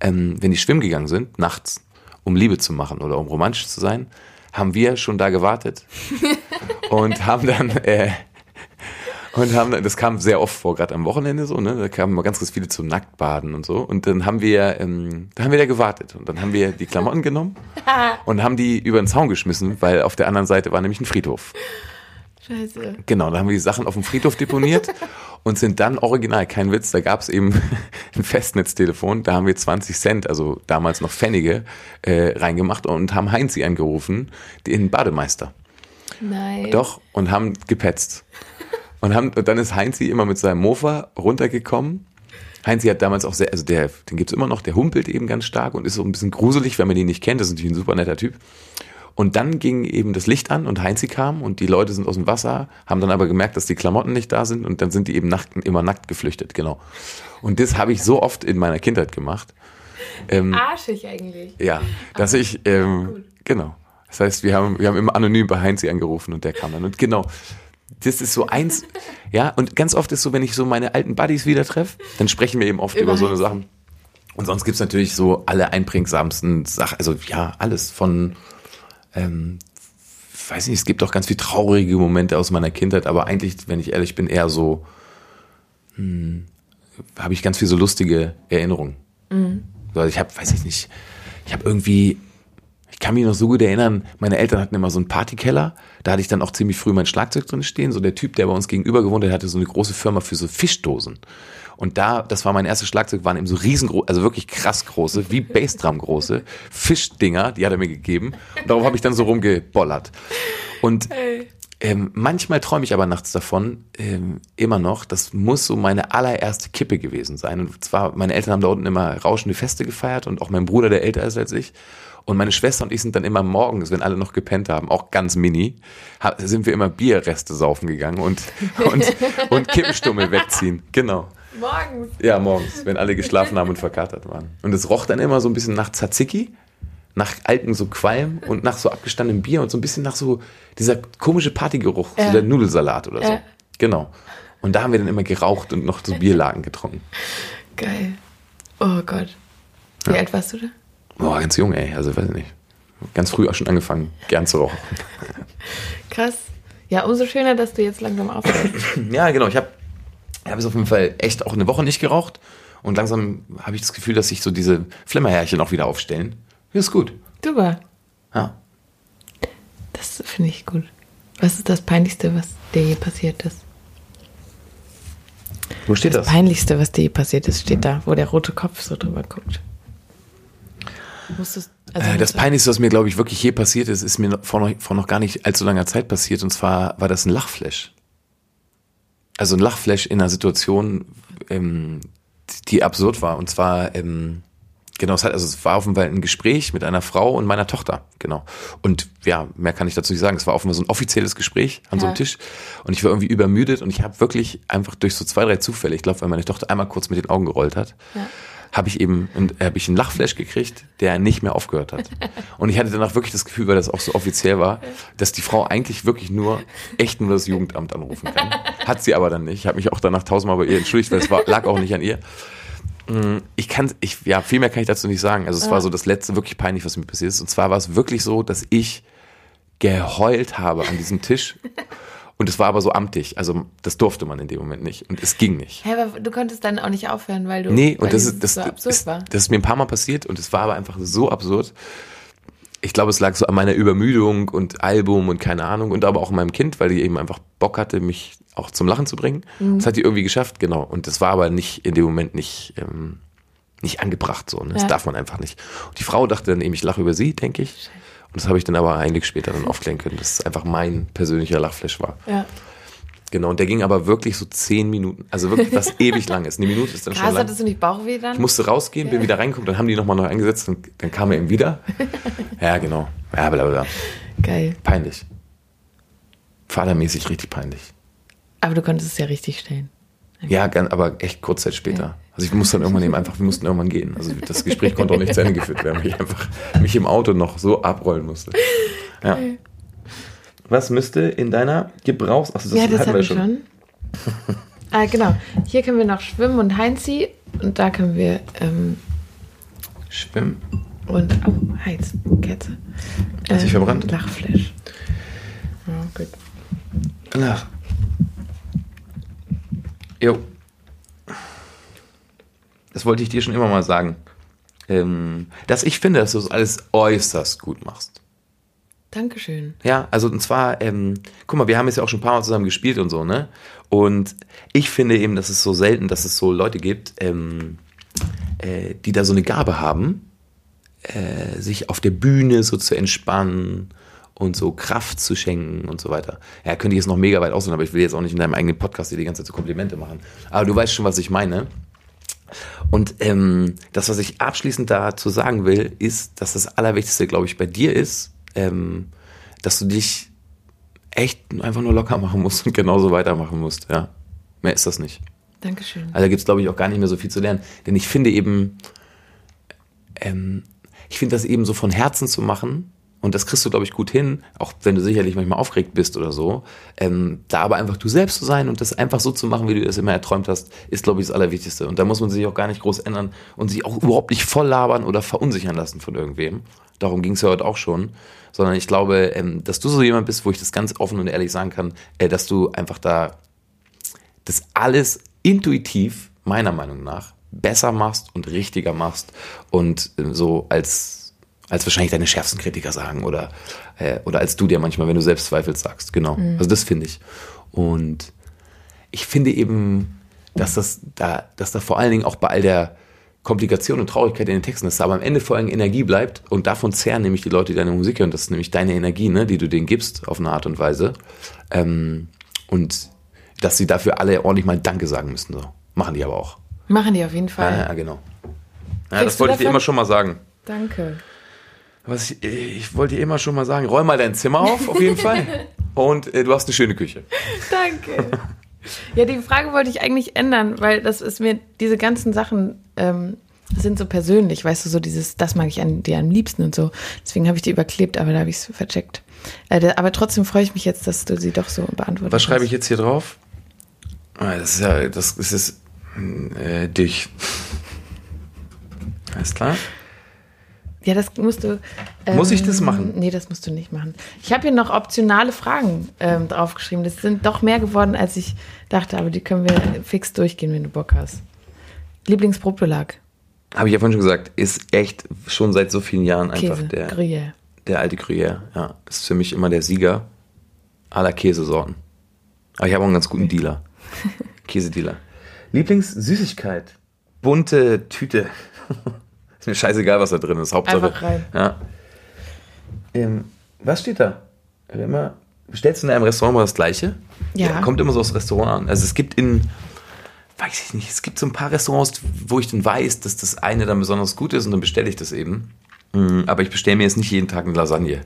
ähm, wenn die schwimmen gegangen sind, nachts, um Liebe zu machen oder um romantisch zu sein, haben wir schon da gewartet und haben dann äh, und haben das kam sehr oft vor, gerade am Wochenende so, ne? Da kamen mal ganz, ganz viele zum Nacktbaden und so. Und dann haben wir, ähm, da haben wir da gewartet. Und dann haben wir die Klamotten genommen und haben die über den Zaun geschmissen, weil auf der anderen Seite war nämlich ein Friedhof. Scheiße. Genau, da haben wir die Sachen auf dem Friedhof deponiert und sind dann original, kein Witz, da gab es eben ein Festnetztelefon, da haben wir 20 Cent, also damals noch Pfennige, äh, reingemacht und haben Heinzi angerufen, den Bademeister. Nein. Doch, und haben gepetzt. Und, haben, und dann ist Heinzi immer mit seinem Mofa runtergekommen. Heinzi hat damals auch sehr, also der, den gibt's immer noch, der humpelt eben ganz stark und ist so ein bisschen gruselig, wenn man ihn nicht kennt. Das ist natürlich ein super netter Typ. Und dann ging eben das Licht an und Heinzi kam und die Leute sind aus dem Wasser, haben dann aber gemerkt, dass die Klamotten nicht da sind und dann sind die eben nackt, immer nackt geflüchtet, genau. Und das habe ich so oft in meiner Kindheit gemacht. Ähm, Arschig eigentlich. ja, dass ich, ähm, genau. Das heißt, wir haben, wir haben immer anonym bei Heinzi angerufen und der kam dann. Und genau, das ist so eins, ja, und ganz oft ist so, wenn ich so meine alten Buddies wieder treffe, dann sprechen wir eben oft über, Über so eine. Sachen. Und sonst gibt's natürlich so alle einprägsamsten Sachen, also ja, alles von, ähm, weiß nicht, es gibt auch ganz viel traurige Momente aus meiner Kindheit, aber eigentlich, wenn ich ehrlich bin, eher so, hm, habe ich ganz viel so lustige Erinnerungen. Also ich habe, weiß ich nicht, ich habe irgendwie, ich kann mich noch so gut erinnern, meine Eltern hatten immer so einen Partykeller, da hatte ich dann auch ziemlich früh mein Schlagzeug drin stehen. So der Typ, der bei uns gegenüber gewohnt hat, hatte so eine große Firma für so Fischdosen. Und da, das war mein erstes Schlagzeug, waren eben so riesengroß, also wirklich krass große, wie Bassdrum große Fischdinger, die hat er mir gegeben. Und darauf habe ich dann so rumgebollert. Und ähm, manchmal träume ich aber nachts davon, ähm, immer noch, das muss so meine allererste Kippe gewesen sein. Und zwar, meine Eltern haben da unten immer rauschende Feste gefeiert und auch mein Bruder, der älter ist als ich. Und meine Schwester und ich sind dann immer morgens, wenn alle noch gepennt haben, auch ganz mini, sind wir immer Bierreste saufen gegangen und, und, und Kippenstummel wegziehen. Genau. Morgens. Ja, morgens, wenn alle geschlafen haben und verkatert waren. Und es roch dann immer so ein bisschen nach Tzatziki, nach alten so Qualm und nach so abgestandenem Bier und so ein bisschen nach so dieser komische Partygeruch, Ja. so der Nudelsalat oder so. Ja. Genau. Und da haben wir dann immer geraucht und noch so Bierlagen getrunken. Geil. Oh Gott. Wie alt warst du da? Boah, ganz jung, ey. Also, weiß ich nicht. Ganz früh auch schon angefangen, gern zu rauchen. Krass. Ja, umso schöner, dass du jetzt langsam aufhörst. Ja, genau. Ich habe ich hab es auf jeden Fall echt auch eine Woche nicht geraucht. Und langsam habe ich das Gefühl, dass sich so diese Flimmerhärchen auch wieder aufstellen. Ja, ist gut. Super. Ja. Das finde ich gut. Was ist das Peinlichste, was dir je passiert ist? Wo steht Das das? Peinlichste, was dir je passiert ist, steht da, wo der rote Kopf so drüber guckt. Musstest, also Äh, das Peinlichste, was mir, glaube ich, wirklich je passiert ist, ist mir vor noch, vor noch gar nicht allzu langer Zeit passiert. Und zwar war das ein Lachflash. Also ein Lachflash in einer Situation, ähm, die absurd war. Und zwar, ähm, genau, es, hat, also es war offenbar ein Gespräch mit einer Frau und meiner Tochter. Genau. Und ja, mehr kann ich dazu nicht sagen. Es war offenbar so ein offizielles Gespräch an so einem Ja. Tisch. Und ich war irgendwie übermüdet und ich habe wirklich einfach durch so zwei, drei Zufälle, ich glaube, weil meine Tochter einmal kurz mit den Augen gerollt hat, Ja. Habe ich eben habe ich einen Lachflash gekriegt, der nicht mehr aufgehört hat. Und ich hatte danach wirklich das Gefühl, weil das auch so offiziell war, dass die Frau eigentlich wirklich nur echt nur das Jugendamt anrufen kann. Hat sie aber dann nicht. Ich habe mich auch danach tausendmal bei ihr entschuldigt, weil es war, lag auch nicht an ihr. Mm, Ich kann, ich, ja, viel mehr kann ich dazu nicht sagen. Also es war so das letzte wirklich peinlich, was mir passiert ist. Und zwar war es wirklich so, dass ich geheult habe an diesem Tisch. Und es war aber so amtlich. Also das durfte man in dem Moment nicht. Und es ging nicht. Hä, aber du konntest dann auch nicht aufhören, weil du. Nee, weil und das ist, das, so absurd ist, war. das ist mir ein paar Mal passiert und es war aber einfach so absurd. Ich glaube, es lag so an meiner Übermüdung und Album und keine Ahnung und aber auch an meinem Kind, weil die eben einfach Bock hatte, mich auch zum Lachen zu bringen. Mhm. Das hat die irgendwie geschafft, genau. Und das war aber nicht in dem Moment nicht, ähm, nicht angebracht so. Ne? Das Ja. darf man einfach nicht. Und die Frau dachte dann eben, ich lache über sie, denke ich. Und das habe ich dann aber eigentlich später dann aufklären können, dass es einfach mein persönlicher Lachflash war. Ja. Genau, und der ging aber wirklich so zehn Minuten. Also wirklich was ewig lang ist. Eine Minute ist dann schon Krass, lang. hattest du nicht Bauchweh dann? Ich musste rausgehen, bin wieder reingeguckt, dann haben die nochmal neu eingesetzt und dann kam er eben wieder. Ja, genau. Ja, bla bla. Geil. Peinlich. Vatermäßig richtig peinlich. Aber du konntest es ja richtig stellen. Ja, aber echt kurz Zeit später. Also ich musste dann irgendwann eben einfach, wir mussten irgendwann gehen. Also das Gespräch konnte auch nicht zu Ende geführt werden, weil ich einfach mich im Auto noch so abrollen musste. Ja. Was müsste in deiner Gebrauchs... Achso, das, ja, das hatten hatten wir wir schon. ah, genau. Hier können wir noch schwimmen und Heinzi. Und da können wir ähm, Schwimmen. und oh, Heiz, Kerze. Hat sich verbrannt? Lachflash. Ja, gut. Ach. Jo. Das wollte ich dir schon immer mal sagen. Ähm, dass ich finde, dass du das alles äußerst gut machst. Dankeschön. Ja, also und zwar, ähm, guck mal, wir haben jetzt ja auch schon ein paar Mal zusammen gespielt und so, ne? Und ich finde eben, dass es so selten, dass es so Leute gibt, ähm, äh, die da so eine Gabe haben, äh, sich auf der Bühne so zu entspannen und so Kraft zu schenken und so weiter. Ja, könnte ich jetzt noch mega weit ausholen, aber ich will jetzt auch nicht in deinem eigenen Podcast dir die ganze Zeit so Komplimente machen. Aber du weißt schon, was ich meine. Und ähm, das, was ich abschließend dazu sagen will, ist, dass das Allerwichtigste, glaube ich, bei dir ist, ähm, dass du dich echt einfach nur locker machen musst und genauso weitermachen musst. Ja, mehr ist das nicht. Dankeschön. Also da gibt es, glaube ich, auch gar nicht mehr so viel zu lernen. Denn ich finde eben, ähm, ich finde das eben so von Herzen zu machen, und das kriegst du, glaube ich, gut hin, auch wenn du sicherlich manchmal aufgeregt bist oder so, ähm, da aber einfach du selbst zu sein und das einfach so zu machen, wie du das immer erträumt hast, ist, glaube ich, das Allerwichtigste. Und da muss man sich auch gar nicht groß ändern und sich auch überhaupt nicht voll labern oder verunsichern lassen von irgendwem. Darum ging es ja heute auch schon. Sondern ich glaube, ähm, dass du so jemand bist, wo ich das ganz offen und ehrlich sagen kann, äh, dass du einfach da das alles intuitiv, meiner Meinung nach, besser machst und richtiger machst und äh, so als, als wahrscheinlich deine schärfsten Kritiker sagen oder, äh, oder als du dir manchmal, wenn du selbst zweifelst, sagst. Genau. Also das finde ich. Und ich finde eben, dass das da, dass da vor allen Dingen auch bei all der Komplikation und Traurigkeit in den Texten, dass da aber am Ende vor allem Energie bleibt und davon zehren nämlich die Leute, die deine Musik hören. Das ist nämlich deine Energie, ne, die du denen gibst auf eine Art und Weise. Ähm, und dass sie dafür alle ordentlich mal Danke sagen müssen. So. Machen die aber auch. Machen die auf jeden Fall. ja genau. Ja, Kriegst das wollte ich dir immer schon mal sagen. Danke. Was ich, ich wollte dir immer schon mal sagen, räum mal dein Zimmer auf, auf jeden Fall. Und äh, du hast eine schöne Küche. Danke. Ja, die Frage wollte ich eigentlich ändern, weil das ist mir, diese ganzen Sachen ähm, sind so persönlich, weißt du, so dieses, das mag ich an dir am liebsten und so. Deswegen habe ich die überklebt, aber da habe ich es vercheckt. Äh, aber trotzdem freue ich mich jetzt, dass du sie doch so beantwortet Was schreibe ich jetzt hier drauf? Ah, Das ist ja, das ist es, äh, dich. Alles klar? Ja, das musst du. Muss ich das machen? Nee, das musst du nicht machen. Ich habe hier noch optionale Fragen ähm, draufgeschrieben. Das sind doch mehr geworden, als ich dachte, aber die können wir fix durchgehen, wenn du Bock hast. Lieblingsbrotbelag? Habe ich ja vorhin schon gesagt, ist echt schon seit so vielen Jahren einfach Käse, der, Gruyère. der alte Gruyère. Ja, ist für mich immer der Sieger aller Käsesorten. Aber ich habe auch einen ganz guten Dealer. Käsedealer. Lieblingssüßigkeit. Bunte Tüte. Ist mir scheißegal, was da drin ist. Hauptsache. Einfach rein. Ja. Ähm, was steht da? Immer, bestellst du in einem Restaurant mal das Gleiche? Ja. Kommt immer so aufs Restaurant an. Also es gibt in, weiß ich nicht, es gibt so ein paar Restaurants, wo ich dann weiß, dass das eine dann besonders gut ist und dann bestelle ich das eben. Mm, Aber ich bestelle mir jetzt nicht jeden Tag eine Lasagne.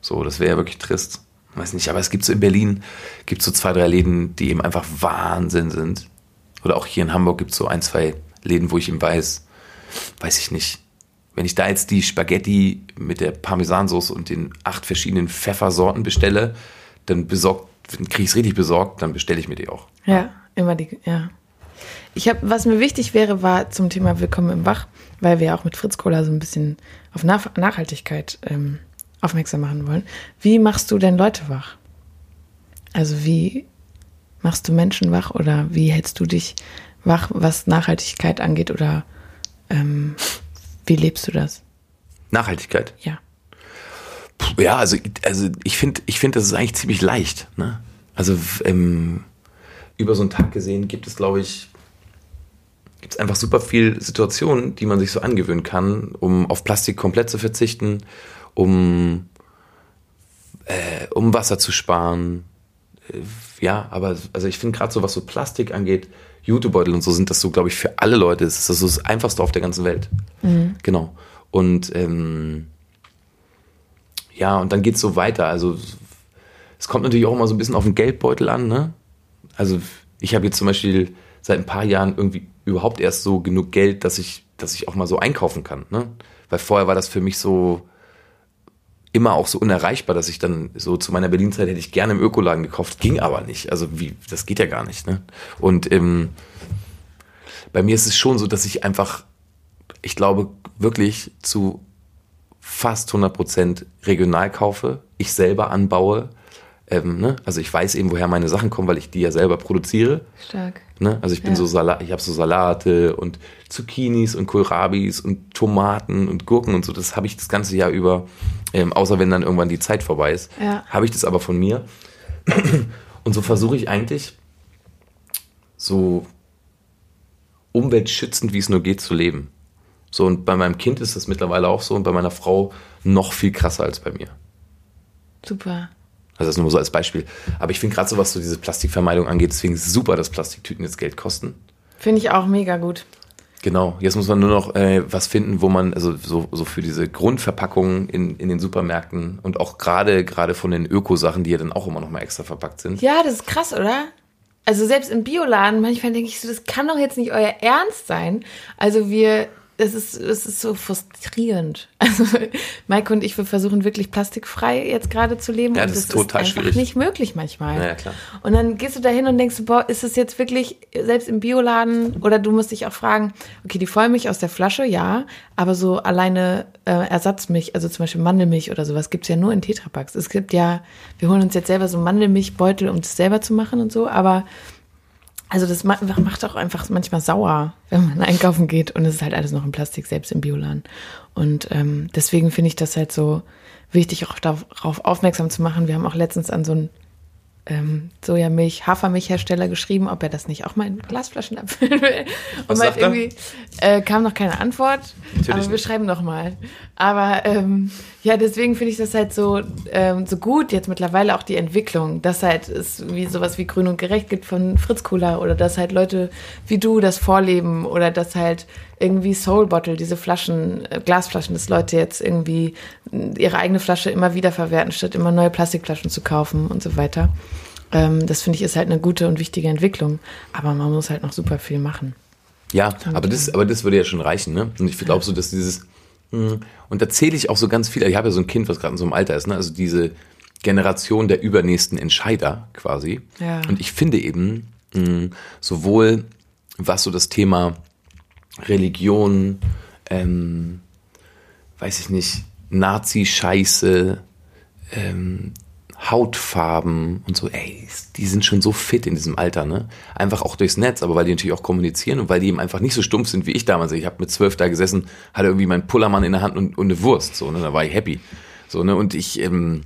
So, das wäre ja wirklich trist. Weiß nicht, aber es gibt so in Berlin, gibt so zwei, drei Läden, die eben einfach Wahnsinn sind. Oder auch hier in Hamburg gibt es so ein, zwei Läden, wo ich eben weiß, weiß ich nicht. Wenn ich da jetzt die Spaghetti mit der Parmesansauce und den acht verschiedenen Pfeffersorten bestelle, dann besorgt, kriege ich es richtig besorgt, dann bestelle ich mir die auch. Ja, immer die, ja. Ich habe, was mir wichtig wäre, war zum Thema Willkommen im Wach, weil wir ja auch mit Fritz Cola so ein bisschen auf Nach Nachhaltigkeit ähm, aufmerksam machen wollen. Wie machst du denn Leute wach? Also wie machst du Menschen wach oder wie hältst du dich wach, was Nachhaltigkeit angeht oder ähm, wie lebst du das? Nachhaltigkeit. Ja. Ja, also, also ich finde, ich finde, das ist eigentlich ziemlich leicht. Ne? Also ähm, über so einen Tag gesehen gibt es, glaube ich, gibt es einfach super viel Situationen, die man sich so angewöhnen kann, um auf Plastik komplett zu verzichten, um, äh, um Wasser zu sparen. Äh, ja, aber also ich finde gerade so, was so Plastik angeht, Jutebeutel und so sind das so, glaube ich, für alle Leute, das ist das so das Einfachste auf der ganzen Welt. Genau. Und ähm, ja, und dann geht's so weiter. Also es kommt natürlich auch immer so ein bisschen auf den Geldbeutel an, ne? Also ich habe jetzt zum Beispiel seit ein paar Jahren irgendwie überhaupt erst so genug Geld, dass ich, dass ich auch mal so einkaufen kann, ne? Weil vorher war das für mich so immer auch so unerreichbar, dass ich dann so zu meiner Berlin-Zeit hätte ich gerne im Ökoladen gekauft, ging aber nicht. Also wie, das geht ja gar nicht, ne? Und ähm, bei mir ist es schon so, dass ich einfach, ich glaube, wirklich zu fast 100 Prozent regional kaufe, ich selber anbaue. Ähm, ne? Also ich weiß eben, woher meine Sachen kommen, weil ich die ja selber produziere. Stark. Ne? Also ich bin Ja. so Salat, ich habe so Salate und Zucchinis und Kohlrabis und Tomaten und Gurken und so. Das habe ich das ganze Jahr über, ähm, außer wenn dann irgendwann die Zeit vorbei ist, Ja. habe ich das aber von mir. Und so versuche ich eigentlich so umweltschützend, wie es nur geht, zu leben. So, und bei meinem Kind ist das mittlerweile auch so und bei meiner Frau noch viel krasser als bei mir. Super. Also das nur so als Beispiel. Aber ich finde gerade so, was so diese Plastikvermeidung angeht, deswegen ist es super, dass Plastiktüten jetzt Geld kosten. Finde ich auch mega gut. Genau, jetzt muss man nur noch äh, was finden, wo man, also so, so für diese Grundverpackungen in, in den Supermärkten und auch gerade gerade von den Ökosachen, die ja dann auch immer noch mal extra verpackt sind. Ja, das ist krass, oder? Also selbst im Bioladen, manchmal denke ich so, das kann doch jetzt nicht euer Ernst sein. Also wir, das ist, das ist so frustrierend. Also Maike und ich, wir versuchen wirklich plastikfrei jetzt gerade zu leben. Ja, und das ist das total ist schwierig. nicht möglich manchmal. Ja, ja, klar. Und dann gehst du da hin und denkst, boah, ist es jetzt wirklich, selbst im Bioladen, oder du musst dich auch fragen, okay, die Vollmilch aus der Flasche, ja, aber so alleine äh, Ersatzmilch, also zum Beispiel Mandelmilch oder sowas, gibt's ja nur in Tetrapacks. Es gibt ja, wir holen uns jetzt selber so Mandelmilchbeutel, um das selber zu machen und so, aber also das ma- macht auch einfach manchmal sauer, wenn man einkaufen geht und es ist halt alles noch in Plastik, selbst im Bioladen. Und ähm, deswegen finde ich das halt so wichtig, auch darauf aufmerksam zu machen. Wir haben auch letztens an so einen ähm, Sojamilch, Hafermilchhersteller geschrieben, ob er das nicht auch mal in Glasflaschen abfüllen will. Was und halt sagt er? irgendwie äh, kam noch keine Antwort. Natürlich aber wir nicht. schreiben noch mal. Aber ähm, ja, deswegen finde ich das halt so ähm, so gut jetzt mittlerweile auch die Entwicklung, dass halt es wie sowas wie Grün und Gerecht gibt von Fritz Cola oder dass halt Leute wie du das vorleben oder dass halt irgendwie Soul Bottle, diese Flaschen, äh, Glasflaschen, dass Leute jetzt irgendwie äh, ihre eigene Flasche immer wieder verwerten, statt immer neue Plastikflaschen zu kaufen und so weiter. Ähm, das finde ich ist halt eine gute und wichtige Entwicklung. Aber man muss halt noch super viel machen. Ja, aber das, aber das würde ja schon reichen, ne? Und ich glaube so, dass dieses, und da zähle ich auch so ganz viel, ich habe ja so ein Kind, was gerade in so einem Alter ist, ne? Also diese Generation der übernächsten Entscheider quasi. Ja. Und ich finde eben, mh, sowohl was so das Thema Religion, ähm, weiß ich nicht, Nazi-Scheiße, ähm, Hautfarben und so, ey, die sind schon so fit in diesem Alter, ne? Einfach auch durchs Netz, aber weil die natürlich auch kommunizieren und weil die eben einfach nicht so stumpf sind wie ich damals. Ich habe mit zwölf da gesessen, hatte irgendwie meinen Pullermann in der Hand und, und eine Wurst, so, ne? Da war ich happy. So, ne? Und ich, ähm,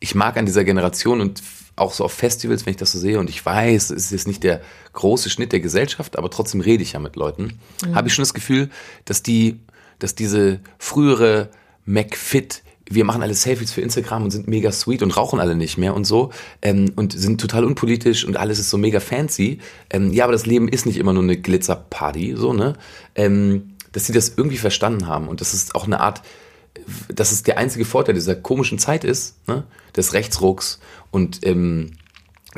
ich mag an dieser Generation und auch so auf Festivals, wenn ich das so sehe, und ich weiß, es ist jetzt nicht der große Schnitt der Gesellschaft, aber trotzdem rede ich ja mit Leuten, habe ich schon das Gefühl, dass die, dass diese frühere McFit, wir machen alle Selfies für Instagram und sind mega sweet und rauchen alle nicht mehr und so ähm, und sind total unpolitisch und alles ist so mega fancy. Ähm, ja, aber das Leben ist nicht immer nur eine Glitzerparty, so, ne? Ähm, dass sie das irgendwie verstanden haben und das ist auch eine Art, dass es der einzige Vorteil dieser komischen Zeit ist, ne, des Rechtsrucks und ähm,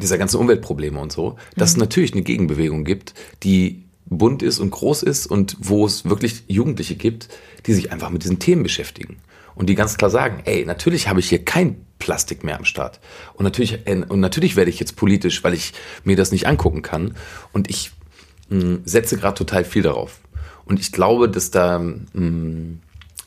dieser ganzen Umweltprobleme und so, dass es natürlich eine Gegenbewegung gibt, die bunt ist und groß ist und wo es wirklich Jugendliche gibt, die sich einfach mit diesen Themen beschäftigen und die ganz klar sagen, ey, natürlich habe ich hier kein Plastik mehr am Start und natürlich äh, und natürlich werde ich jetzt politisch, weil ich mir das nicht angucken kann und ich mh, setze gerade total viel darauf und ich glaube, dass da mh,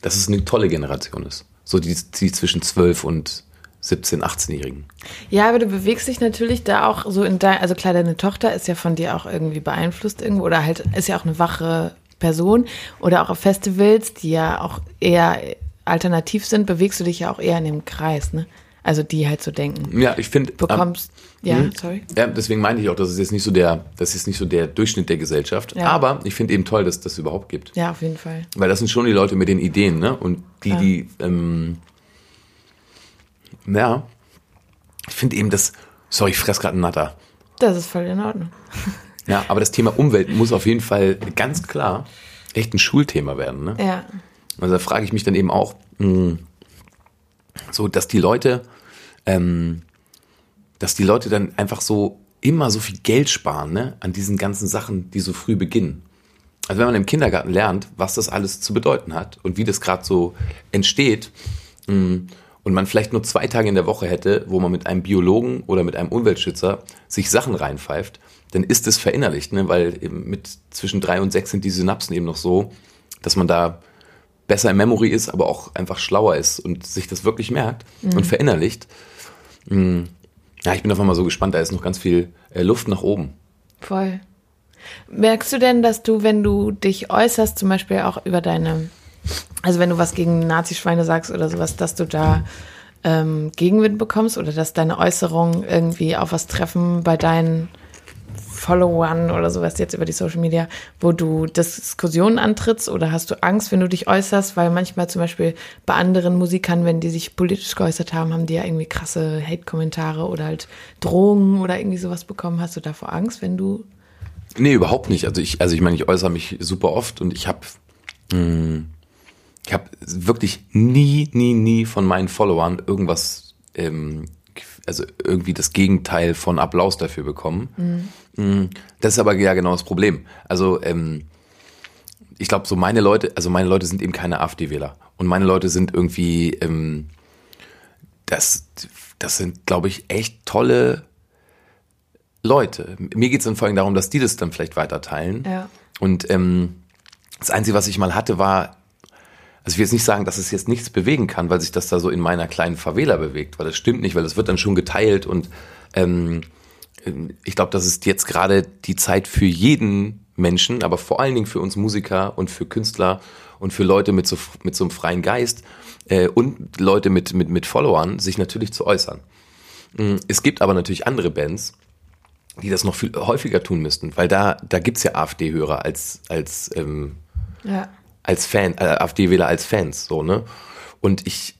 dass es eine tolle Generation ist. So die, die zwischen 12 und 17, 18-Jährigen. Ja, aber du bewegst dich natürlich da auch so in dein, also klar, deine Tochter ist ja von dir auch irgendwie beeinflusst irgendwo oder halt ist ja auch eine wache Person oder auch auf Festivals, die ja auch eher alternativ sind, bewegst du dich ja auch eher in dem Kreis, ne? Also die halt so denken. Ja, ich finde. Bekommst, ja, hm? sorry. Ja, deswegen meine ich auch, das ist jetzt nicht so der, das ist nicht so der Durchschnitt der Gesellschaft. Ja. Aber ich finde eben toll, dass das überhaupt gibt. Ja, auf jeden Fall. Weil das sind schon die Leute mit den Ideen, ne? Und die, die, ähm, ja, ich finde eben das, sorry, ich fress gerade einen Natter. Das ist voll in Ordnung. Ja, aber das Thema Umwelt muss auf jeden Fall ganz klar echt ein Schulthema werden, ne? Ja. Also da frage ich mich dann eben auch, mh, so dass die Leute ähm, dass die Leute dann einfach so immer so viel Geld sparen, ne, an diesen ganzen Sachen, die so früh beginnen. Also wenn man im Kindergarten lernt, was das alles zu bedeuten hat und wie das gerade so entsteht, mm, und man vielleicht nur zwei Tage in der Woche hätte, wo man mit einem Biologen oder mit einem Umweltschützer sich Sachen reinpfeift, dann ist es verinnerlicht, ne? weil mit zwischen drei und sechs sind die Synapsen eben noch so, dass man da besser in Memory ist, aber auch einfach schlauer ist und sich das wirklich merkt mhm. und verinnerlicht. Mm, ja, ich bin einfach mal so gespannt, da ist noch ganz viel äh, Luft nach oben. Voll. Merkst du denn, dass du, wenn du dich äußerst, zum Beispiel auch über deine also wenn du was gegen Nazischweine sagst oder sowas, dass du da ähm, Gegenwind bekommst oder dass deine Äußerungen irgendwie auf was treffen bei deinen Followern oder sowas jetzt über die Social Media, wo du Diskussionen antrittst oder hast du Angst, wenn du dich äußerst, weil manchmal zum Beispiel bei anderen Musikern, wenn die sich politisch geäußert haben, haben die ja irgendwie krasse Hate-Kommentare oder halt Drohungen oder irgendwie sowas bekommen. Hast du davor Angst, wenn du Nee, überhaupt nicht. Also ich, also ich meine, ich äußere mich super oft und ich habe hm, ich habe wirklich nie, nie, nie von meinen Followern irgendwas, ähm, also irgendwie das Gegenteil von Applaus dafür bekommen. Mhm. Das ist aber ja genau das Problem. Also ähm, ich glaube, so meine Leute, also meine Leute sind eben keine AfD-Wähler und meine Leute sind irgendwie, ähm, das, das sind, glaube ich, echt tolle Leute. Mir geht es dann vor allem darum, dass die das dann vielleicht weiterteilen. Ja. Und ähm, das Einzige, was ich mal hatte, war also ich will jetzt nicht sagen, dass es jetzt nichts bewegen kann, weil sich das da so in meiner kleinen Favela bewegt, weil das stimmt nicht, weil es wird dann schon geteilt und ähm, ich glaube, das ist jetzt gerade die Zeit für jeden Menschen, aber vor allen Dingen für uns Musiker und für Künstler und für Leute mit so, mit so einem freien Geist äh, und Leute mit, mit, mit Followern, sich natürlich zu äußern. Mm, es gibt aber natürlich andere Bands, die das noch viel häufiger tun müssten, weil da, da gibt's ja AfD-Hörer als, als ähm, ja als Fan, äh, AfD-Wähler als Fans, so, ne? Und ich,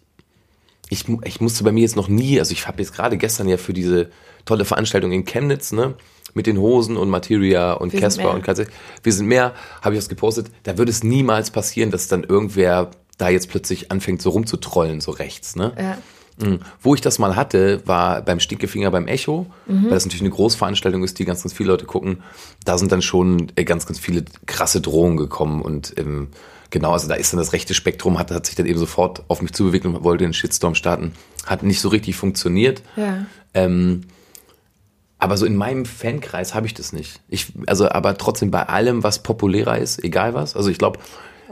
ich, ich musste bei mir jetzt noch nie, also ich habe jetzt gerade gestern ja für diese tolle Veranstaltung in Chemnitz, ne? Mit den Hosen und Materia und Casper und Katze. Wir sind mehr, habe ich das gepostet. Da würde es niemals passieren, dass dann irgendwer da jetzt plötzlich anfängt, so rumzutrollen, so rechts, ne? Ja. Mhm. Wo ich das mal hatte, war beim Stinkefinger beim Echo, mhm. weil das natürlich eine Großveranstaltung ist, die ganz, ganz viele Leute gucken. Da sind dann schon äh, ganz, ganz viele krasse Drohungen gekommen und ähm, Genau, also da ist dann das rechte Spektrum, hat, hat sich dann eben sofort auf mich zubewegt und wollte den Shitstorm starten. Hat nicht so richtig funktioniert. Ja. Ähm, aber so in meinem Fankreis habe ich das nicht. Ich, also, aber trotzdem bei allem, was populärer ist, egal was. Also ich glaube,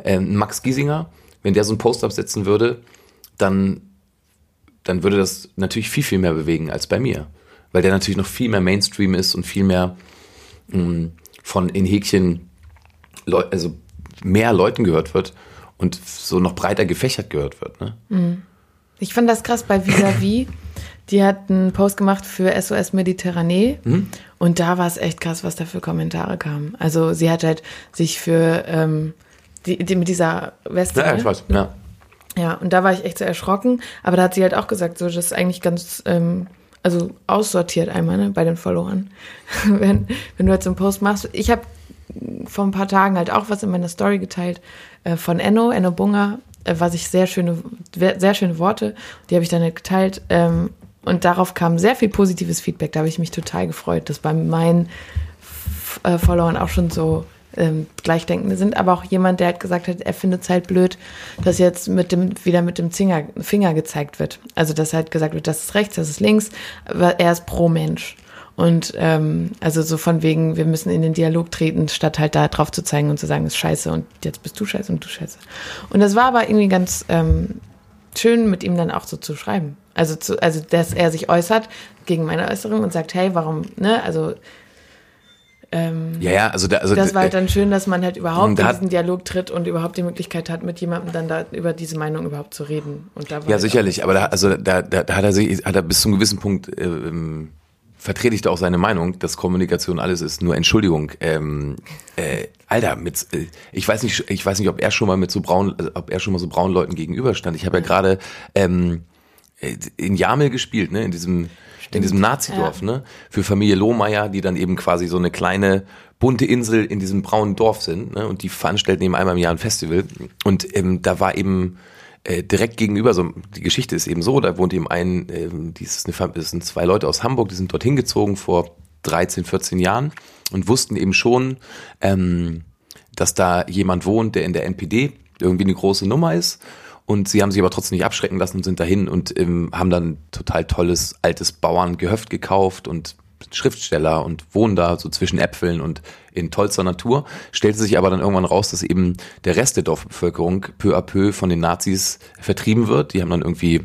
ähm, Max Giesinger, wenn der so einen Post absetzen würde, dann, dann würde das natürlich viel, viel mehr bewegen als bei mir. Weil der natürlich noch viel mehr Mainstream ist und viel mehr mh, mm, von in Häkchen, also mehr Leuten gehört wird und so noch breiter gefächert gehört wird. Ne? Mhm. Ich fand das krass bei Visavi. Die hat einen Post gemacht für SOS Mediterranee mhm. und da war es echt krass, was da für Kommentare kamen. Also sie hat halt sich für ähm, die, die, mit dieser Weste. Ja, ich weiß, ja. Ja, und da war ich echt so erschrocken, aber da hat sie halt auch gesagt, so das ist eigentlich ganz ähm, also aussortiert einmal ne, bei den Followern. wenn, wenn du halt so einen Post machst. Ich habe vor ein paar Tagen halt auch was in meiner Story geteilt äh, von Enno, Enno Bunga, äh, was ich sehr schöne, sehr schöne Worte, die habe ich dann halt geteilt. Ähm, und darauf kam sehr viel positives Feedback. Da habe ich mich total gefreut, dass bei meinen äh, Followern auch schon so ähm, Gleichdenkende sind, aber auch jemand, der halt gesagt hat, er findet es halt blöd, dass jetzt mit dem, wieder mit dem Finger, Finger gezeigt wird. Also, dass halt gesagt wird, das ist rechts, das ist links, aber er ist pro Mensch. Und ähm, also so von wegen, wir müssen in den Dialog treten, statt halt da drauf zu zeigen und zu sagen, das ist scheiße und jetzt bist du scheiße und du scheiße. Und das war aber irgendwie ganz ähm, schön, mit ihm dann auch so zu schreiben. Also, zu, also dass er sich äußert gegen meine Äußerung und sagt, hey, warum, ne, also ähm, ja, ja, also, da, also das war halt dann schön, dass man halt überhaupt in diesen Dialog tritt und überhaupt die Möglichkeit hat, mit jemandem dann da über diese Meinung überhaupt zu reden. Und da ja, halt sicherlich, aber da, also da, da, da hat er sich, hat er bis zu einem gewissen Punkt äh, ähm, vertrete ich da auch seine Meinung, dass Kommunikation alles ist. Nur Entschuldigung, ähm, äh, Alter, mit, äh, ich weiß nicht, ich weiß nicht, ob er schon mal mit so braun, äh, ob er schon mal so braunen Leuten gegenüberstand. Ich habe ja gerade ähm, äh, in Jamel gespielt, ne, in diesem Stimmt. in diesem Nazidorf, ja. ne, für Familie Lohmeier, die dann eben quasi so eine kleine bunte Insel in diesem braunen Dorf sind, ne, und die veranstalten eben einmal im Jahr ein Festival und ähm, da war eben äh, direkt gegenüber, so die Geschichte ist eben so, da wohnt eben ein, äh, das, ist eine, das sind zwei Leute aus Hamburg, die sind dorthin gezogen vor 13, 14 Jahren und wussten eben schon, ähm, dass da jemand wohnt, der in der NPD irgendwie eine große Nummer ist. Und sie haben sich aber trotzdem nicht abschrecken lassen und sind dahin und ähm, haben dann total tolles altes Bauerngehöft gekauft und Schriftsteller und wohnen da so zwischen Äpfeln und in tollster Natur. Stellte sich aber dann irgendwann raus, dass eben der Rest der Dorfbevölkerung peu à peu von den Nazis vertrieben wird. Die haben dann irgendwie,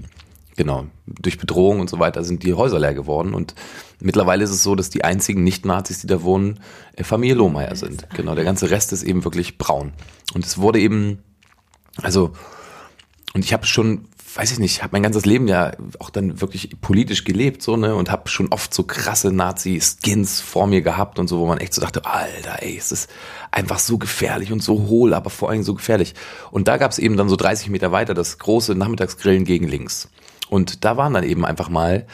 genau, durch Bedrohung und so weiter sind die Häuser leer geworden. Und mittlerweile ist es so, dass die einzigen Nicht-Nazis, die da wohnen, äh, Familie Lohmeier sind. Genau, der ganze Rest ist eben wirklich braun. Und es wurde eben, also, und ich habe schon weiß ich nicht, habe mein ganzes Leben ja auch dann wirklich politisch gelebt so ne und habe schon oft so krasse Nazi-Skins vor mir gehabt und so, wo man echt so dachte, Alter, ey, es ist einfach so gefährlich und so hohl, aber vor allem so gefährlich. Und da gab es eben dann so 30 Meter weiter das große Nachmittagsgrillen gegen links. Und da waren dann eben einfach mal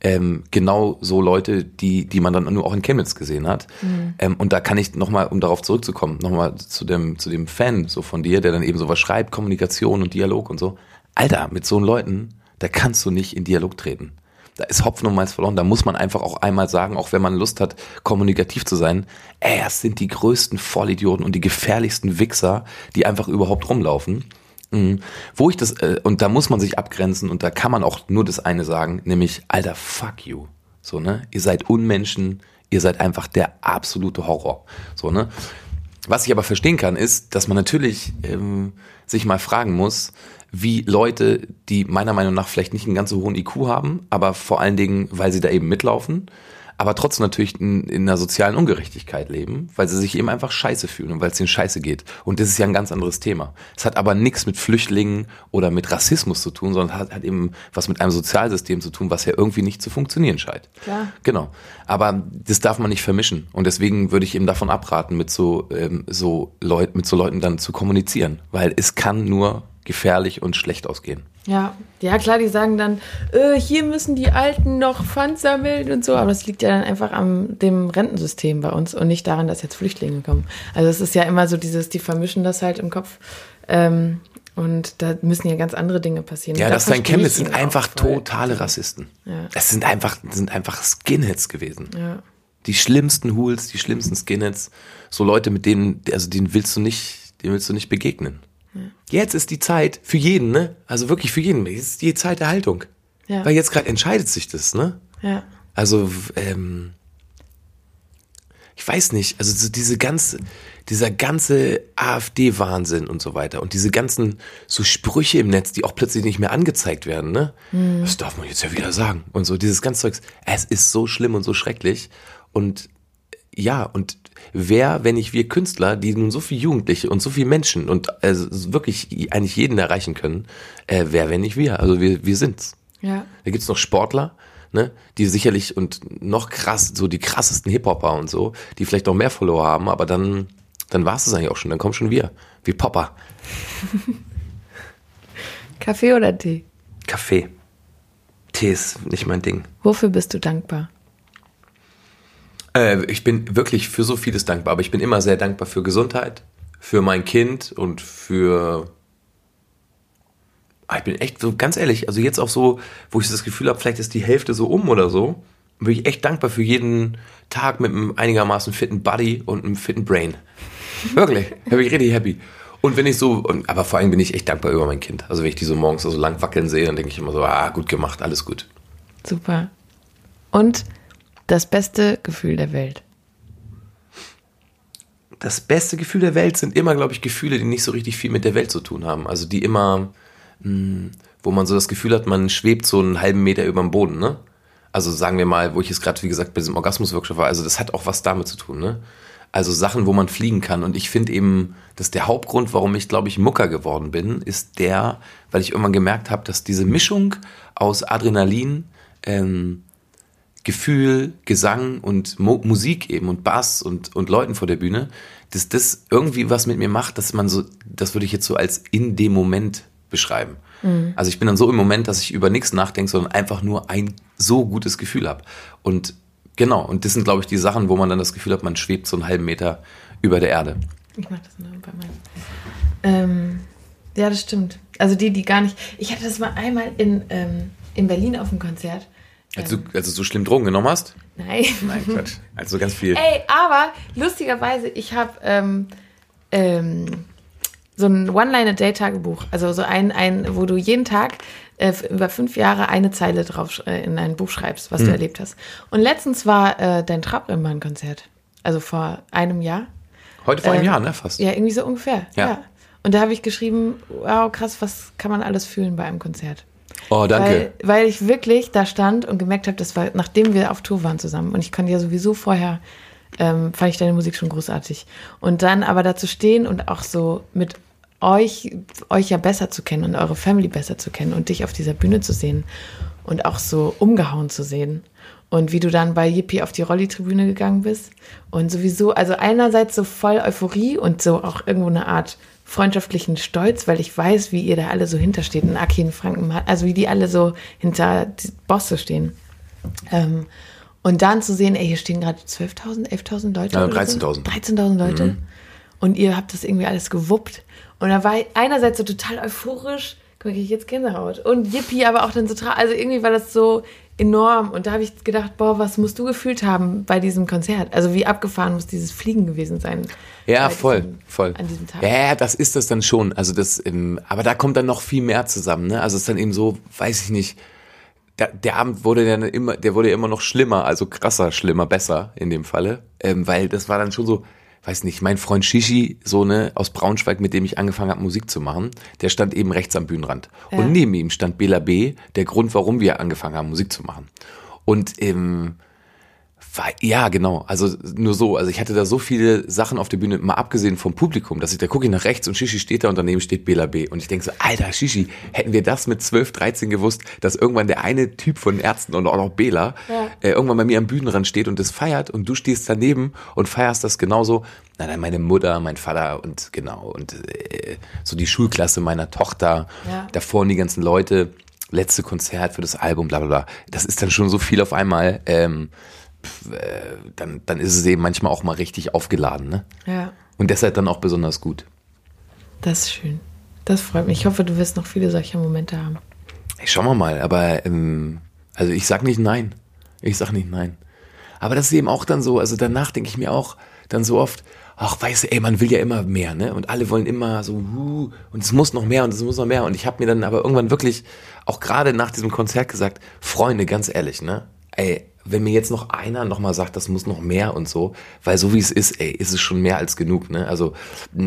ähm, genau so Leute, die, die man dann nur auch in Chemnitz gesehen hat. Mhm. Ähm, und da kann ich nochmal, um darauf zurückzukommen, nochmal zu dem, zu dem Fan so von dir, der dann eben sowas schreibt, Kommunikation und Dialog und so. Alter, mit so Leuten, da kannst du nicht in Dialog treten. Da ist Hopfen und Malz verloren. Da muss man einfach auch einmal sagen, auch wenn man Lust hat, kommunikativ zu sein, ey, das sind die größten Vollidioten und die gefährlichsten Wichser, die einfach überhaupt rumlaufen. Mhm. Wo ich das, äh, und da muss man sich abgrenzen und da kann man auch nur das eine sagen, nämlich, Alter, fuck you. So, ne? Ihr seid Unmenschen, ihr seid einfach der absolute Horror. So, ne? Was ich aber verstehen kann, ist, dass man natürlich ähm, sich mal fragen muss, wie Leute, die meiner Meinung nach vielleicht nicht einen ganz so hohen IQ haben, aber vor allen Dingen, weil sie da eben mitlaufen, aber trotzdem natürlich in, in einer sozialen Ungerechtigkeit leben, weil sie sich eben einfach scheiße fühlen und weil es ihnen scheiße geht. Und das ist ja ein ganz anderes Thema. Es hat aber nichts mit Flüchtlingen oder mit Rassismus zu tun, sondern hat, hat eben was mit einem Sozialsystem zu tun, was ja irgendwie nicht zu funktionieren scheint. Klar. Genau. Aber das darf man nicht vermischen. Und deswegen würde ich eben davon abraten, mit so, ähm, so Leuten, mit so Leuten dann zu kommunizieren. Weil es kann nur gefährlich und schlecht ausgehen. Ja, ja klar, die sagen dann, äh, hier müssen die Alten noch Pfand sammeln und so, aber das liegt ja dann einfach am dem Rentensystem bei uns und nicht daran, dass jetzt Flüchtlinge kommen. Also es ist ja immer so dieses, die vermischen das halt im Kopf. Ähm, und da müssen ja ganz andere Dinge passieren. Ja, das sein Chemnitz sind einfach totale Rassisten. Ja. Es sind einfach, sind einfach Skinheads gewesen. Ja. Die schlimmsten Hools, die schlimmsten Skinheads, so Leute, mit denen, also denen willst du nicht, denen willst du nicht begegnen. Jetzt ist die Zeit für jeden, ne? Also wirklich für jeden. Jetzt ist die Zeit der Haltung. Ja. Weil jetzt gerade entscheidet sich das, ne? Ja. Also, ähm, ich weiß nicht, also so diese ganze, dieser ganze AfD-Wahnsinn und so weiter und diese ganzen so Sprüche im Netz, die auch plötzlich nicht mehr angezeigt werden, ne? Mhm. Das darf man jetzt ja wieder sagen. Und so dieses ganze Zeugs. Es ist so schlimm und so schrecklich. Und ja, und wer, wenn nicht wir Künstler, die nun so viele Jugendliche und so viele Menschen und also wirklich eigentlich jeden erreichen können, äh, wer, wenn nicht wir? Also wir, wir sind's. Ja. Da gibt's noch Sportler, ne, die sicherlich und noch krass, so die krassesten Hip-Hopper und so, die vielleicht noch mehr Follower haben, aber dann, dann war's es eigentlich auch schon, dann kommen schon wir, wie Popper. Kaffee oder Tee? Kaffee. Tee ist nicht mein Ding. Wofür bist du dankbar? Äh, ich bin wirklich für so vieles dankbar, aber ich bin immer sehr dankbar für Gesundheit, für mein Kind und für. Ah, ich bin echt so ganz ehrlich, also jetzt auch so, wo ich das Gefühl habe, vielleicht ist die Hälfte so um oder so, bin ich echt dankbar für jeden Tag mit einem einigermaßen fitten Body und einem fitten Brain. Wirklich, da bin ich richtig happy. Und wenn ich so, aber vor allem bin ich echt dankbar über mein Kind. Also wenn ich die so morgens so lang wackeln sehe, dann denke ich immer so, ah, gut gemacht, alles gut. Super. Und das beste Gefühl der Welt. Das beste Gefühl der Welt sind immer, glaube ich, Gefühle, die nicht so richtig viel mit der Welt zu tun haben. Also die immer, mh, hm, wo man so das Gefühl hat, man schwebt so einen halben Meter über dem Boden, ne? Also sagen wir mal, wo ich jetzt gerade, wie gesagt, bei diesem Orgasmus-Workshop war, also das hat auch was damit zu tun, ne? Also Sachen, wo man fliegen kann. Und ich finde eben, dass der Hauptgrund, warum ich, glaube ich, Mucker geworden bin, ist der, weil ich irgendwann gemerkt habe, dass diese Mischung aus Adrenalin, ähm, Gefühl, Gesang und Mo Musik eben und Bass und, und Leuten vor der Bühne, dass das irgendwie was mit mir macht, dass man so, das würde ich jetzt so als in dem Moment beschreiben. Mhm. Also ich bin dann so im Moment, dass ich über nichts nachdenke, sondern einfach nur ein so gutes Gefühl habe. Und genau, und das sind, glaube ich, die Sachen, wo man dann das Gefühl hat, man schwebt so einen halben Meter über der Erde. Ich mache das nur bei meinem. Ähm, Ja, das stimmt. Also die, die gar nicht. Ich hatte das mal einmal in, ähm, in Berlin auf dem Konzert. Als du, als du so schlimm Drogen genommen hast? Nein. Nein, Quatsch. Also ganz viel. Ey, aber lustigerweise, ich habe ähm, ähm, so ein One-Liner-Day-Tagebuch. Also so ein, ein, wo du jeden Tag äh, über fünf Jahre eine Zeile drauf äh, in ein Buch schreibst, was du erlebt hast. Und letztens war äh, dein Trabrennbahn-Konzert. Also vor einem Jahr. Heute vor einem ähm, Jahr, ne? Fast. Ja, irgendwie so ungefähr. Ja. Ja. Und da habe ich geschrieben, wow, krass, was kann man alles fühlen bei einem Konzert? Oh, danke. Weil, weil ich wirklich da stand und gemerkt habe, das war, nachdem wir auf Tour waren zusammen. Und ich kannte ja sowieso vorher, ähm, fand ich deine Musik schon großartig. Und dann aber da zu stehen und auch so mit euch, euch ja besser zu kennen und eure Family besser zu kennen und dich auf dieser Bühne zu sehen und auch so umgehauen zu sehen. Und wie du dann bei Yippie auf die Rolli-Tribüne gegangen bist. Und sowieso, also einerseits so voll Euphorie und so auch irgendwo eine Art freundschaftlichen Stolz, weil ich weiß, wie ihr da alle so hintersteht. Und Aki in Franken, also wie die alle so hinter die Bosse stehen. Ähm, und dann zu sehen, ey, hier stehen gerade 12.000, 11.000 Leute. Ja, oder so. 13.000. 13.000 Leute. Und ihr habt das irgendwie alles gewuppt. Und da war ich einerseits so total euphorisch, guck mal, ich jetzt Gänsehaut. Und Yippie, aber auch dann so, also irgendwie war das so enorm. Und da habe ich gedacht, boah, was musst du gefühlt haben bei diesem Konzert? Also wie abgefahren muss dieses Fliegen gewesen sein? Ja, voll, diesem- voll. An diesem Tag. Ja, ja, das ist das dann schon. Also das, ähm, aber da kommt dann noch viel mehr zusammen. Ne? Also es ist dann eben so, weiß ich nicht. Der, der Abend wurde dann immer, der wurde ja immer noch schlimmer, also krasser, schlimmer, besser in dem Falle, ähm, weil das war dann schon so, weiß nicht, mein Freund Shishi, so ne aus Braunschweig, mit dem ich angefangen habe Musik zu machen, der stand eben rechts am Bühnenrand Ja. und neben ihm stand Bela B, der Grund, warum wir angefangen haben Musik zu machen. Und ähm, ja, genau. Also nur so. Also ich hatte da so viele Sachen auf der Bühne, mal abgesehen vom Publikum, dass ich da gucke ich nach rechts und Shishi steht da und daneben steht Bela B. Und ich denke so, Alter, Shishi, hätten wir das mit 12, 13 gewusst, dass irgendwann der eine Typ von Ärzten und auch noch Bela Ja. äh, irgendwann bei mir am Bühnenrand steht und das feiert und du stehst daneben und feierst das genauso. Na dann meine Mutter, mein Vater und genau und äh, so die Schulklasse meiner Tochter, Ja. da vorne die ganzen Leute, letzte Konzert für das Album, bla bla bla. Das ist dann schon so viel auf einmal. Ähm, äh, dann, dann ist es eben manchmal auch mal richtig aufgeladen. Ne? Ja, Und deshalb dann auch besonders gut. das ist schön. Das freut mich. Ich hoffe, du wirst noch viele solcher Momente haben. Ey, schauen wir mal, aber ähm, also ich sag nicht nein. Ich sag nicht nein. Aber das ist eben auch dann so, also danach denke ich mir auch dann so oft, ach weißt du, ey, man will ja immer mehr, ne? Und alle wollen immer so, huh, und es muss noch mehr und es muss noch mehr. Und ich habe mir dann aber irgendwann wirklich, auch gerade nach diesem Konzert gesagt, Freunde, ganz ehrlich, ne? Ey, wenn mir jetzt noch einer noch mal sagt, das muss noch mehr und so, weil so wie es ist, ey, ist es schon mehr als genug, ne? Also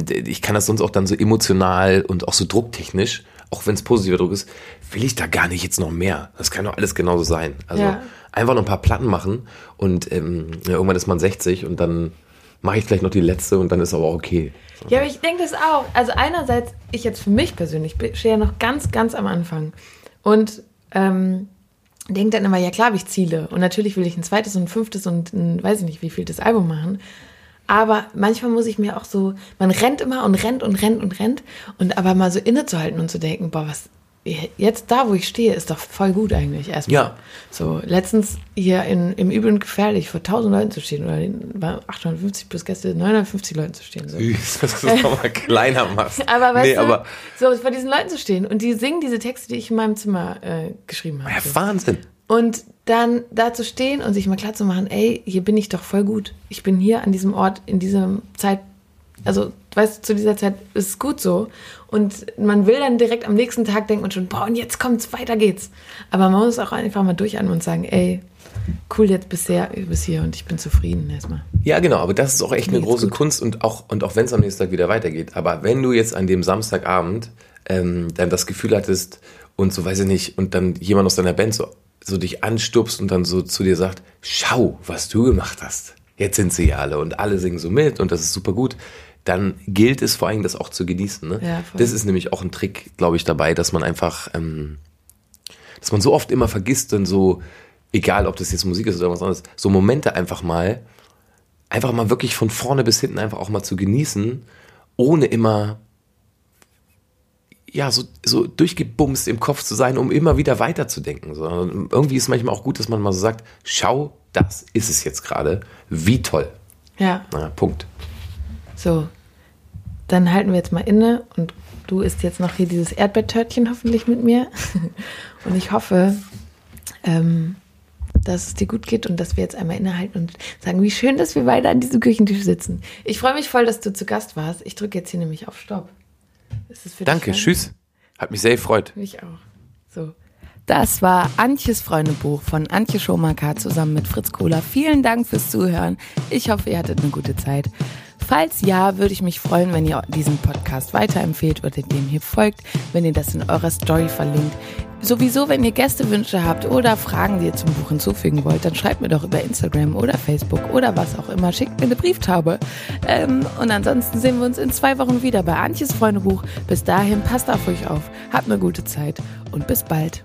ich kann das sonst auch dann so emotional und auch so drucktechnisch, auch wenn es positiver Druck ist, will ich da gar nicht jetzt noch mehr. Das kann doch alles genauso sein. Also Ja. einfach noch ein paar Platten machen und ähm, ja, irgendwann ist man 60 und dann mache ich vielleicht noch die letzte und dann ist aber auch okay. Ja, aber ich denke das auch. Also einerseits, ich jetzt für mich persönlich bin- stehe ja noch ganz, ganz am Anfang. Und ähm, denke dann immer, ja klar habe ich Ziele. Und natürlich will ich ein zweites und ein fünftes und ein, weiß ich nicht, wie viel das Album machen. Aber manchmal muss ich mir auch so, man rennt immer und rennt und rennt und rennt. Und aber mal so innezuhalten und zu denken, boah, was, jetzt da, wo ich stehe, ist doch voll gut eigentlich erstmal. Ja. So, letztens hier in, im Übeln gefährlich vor 1000 Leuten zu stehen oder bei 850 plus Gäste 950 Leuten zu stehen. So. Süß, dass du es nochmal kleiner machst. Aber weißt nee, du, aber so vor diesen Leuten zu stehen und die singen diese Texte, die ich in meinem Zimmer äh, geschrieben habe. ja, Wahnsinn. Und dann da zu stehen und sich mal klar zu machen, ey, hier bin ich doch voll gut. Ich bin hier an diesem Ort, in dieser Zeit, also weißt du, zu dieser Zeit ist es gut so. Und man will dann direkt am nächsten Tag denken und schon, boah, und jetzt kommt's, weiter geht's. Aber man muss auch einfach mal durchatmen und sagen, ey, cool jetzt bisher, bis hier und ich bin zufrieden erstmal. Ja, genau, aber das ist auch echt eine große gut. Kunst und auch, und auch wenn es am nächsten Tag wieder weitergeht. Aber wenn du jetzt an dem Samstagabend ähm, dann das Gefühl hattest und so weiß ich nicht, und dann jemand aus deiner Band so, so dich anstupst und dann so zu dir sagt, schau, was du gemacht hast. Jetzt sind sie ja alle und alle singen so mit und das ist super gut. Dann gilt es vor allem, das auch zu genießen. Ne? Ja, das ist nämlich auch ein Trick, glaube ich, dabei, dass man einfach, ähm, dass man so oft immer vergisst und so, egal ob das jetzt Musik ist oder was anderes, so Momente einfach mal, einfach mal wirklich von vorne bis hinten einfach auch mal zu genießen, ohne immer ja, so, so durchgebumst im Kopf zu sein, um immer wieder weiterzudenken. Sondern irgendwie ist manchmal auch gut, dass man mal so sagt, schau, das ist es jetzt gerade. Wie toll. Ja. Na, Punkt. So, dann halten wir jetzt mal inne und Du isst jetzt noch hier dieses Erdbeertörtchen hoffentlich mit mir. Und ich hoffe, ähm, dass es dir gut geht und dass wir jetzt einmal innehalten und sagen, wie schön, dass wir beide an diesem Küchentisch sitzen. Ich freue mich voll, dass du zu Gast warst. Ich drücke jetzt hier nämlich auf Stopp. Danke, tschüss. Hat mich sehr gefreut. Mich auch. So. Das war Antjes Freundebuch von Antje Schomaker zusammen mit Fritz Kohler. Vielen Dank fürs Zuhören. Ich hoffe, ihr hattet eine gute Zeit. Falls ja, würde ich mich freuen, wenn ihr diesen Podcast weiterempfehlt oder dem hier folgt, wenn ihr das in eurer Story verlinkt. Sowieso, wenn ihr Gästewünsche habt oder Fragen, die ihr zum Buch hinzufügen wollt, dann schreibt mir doch über Instagram oder Facebook oder was auch immer. Schickt mir eine Brieftaube. Ähm, und ansonsten sehen wir uns in zwei Wochen wieder bei Antjes Freundebuch. Bis dahin, passt auf euch auf, habt eine gute Zeit und bis bald.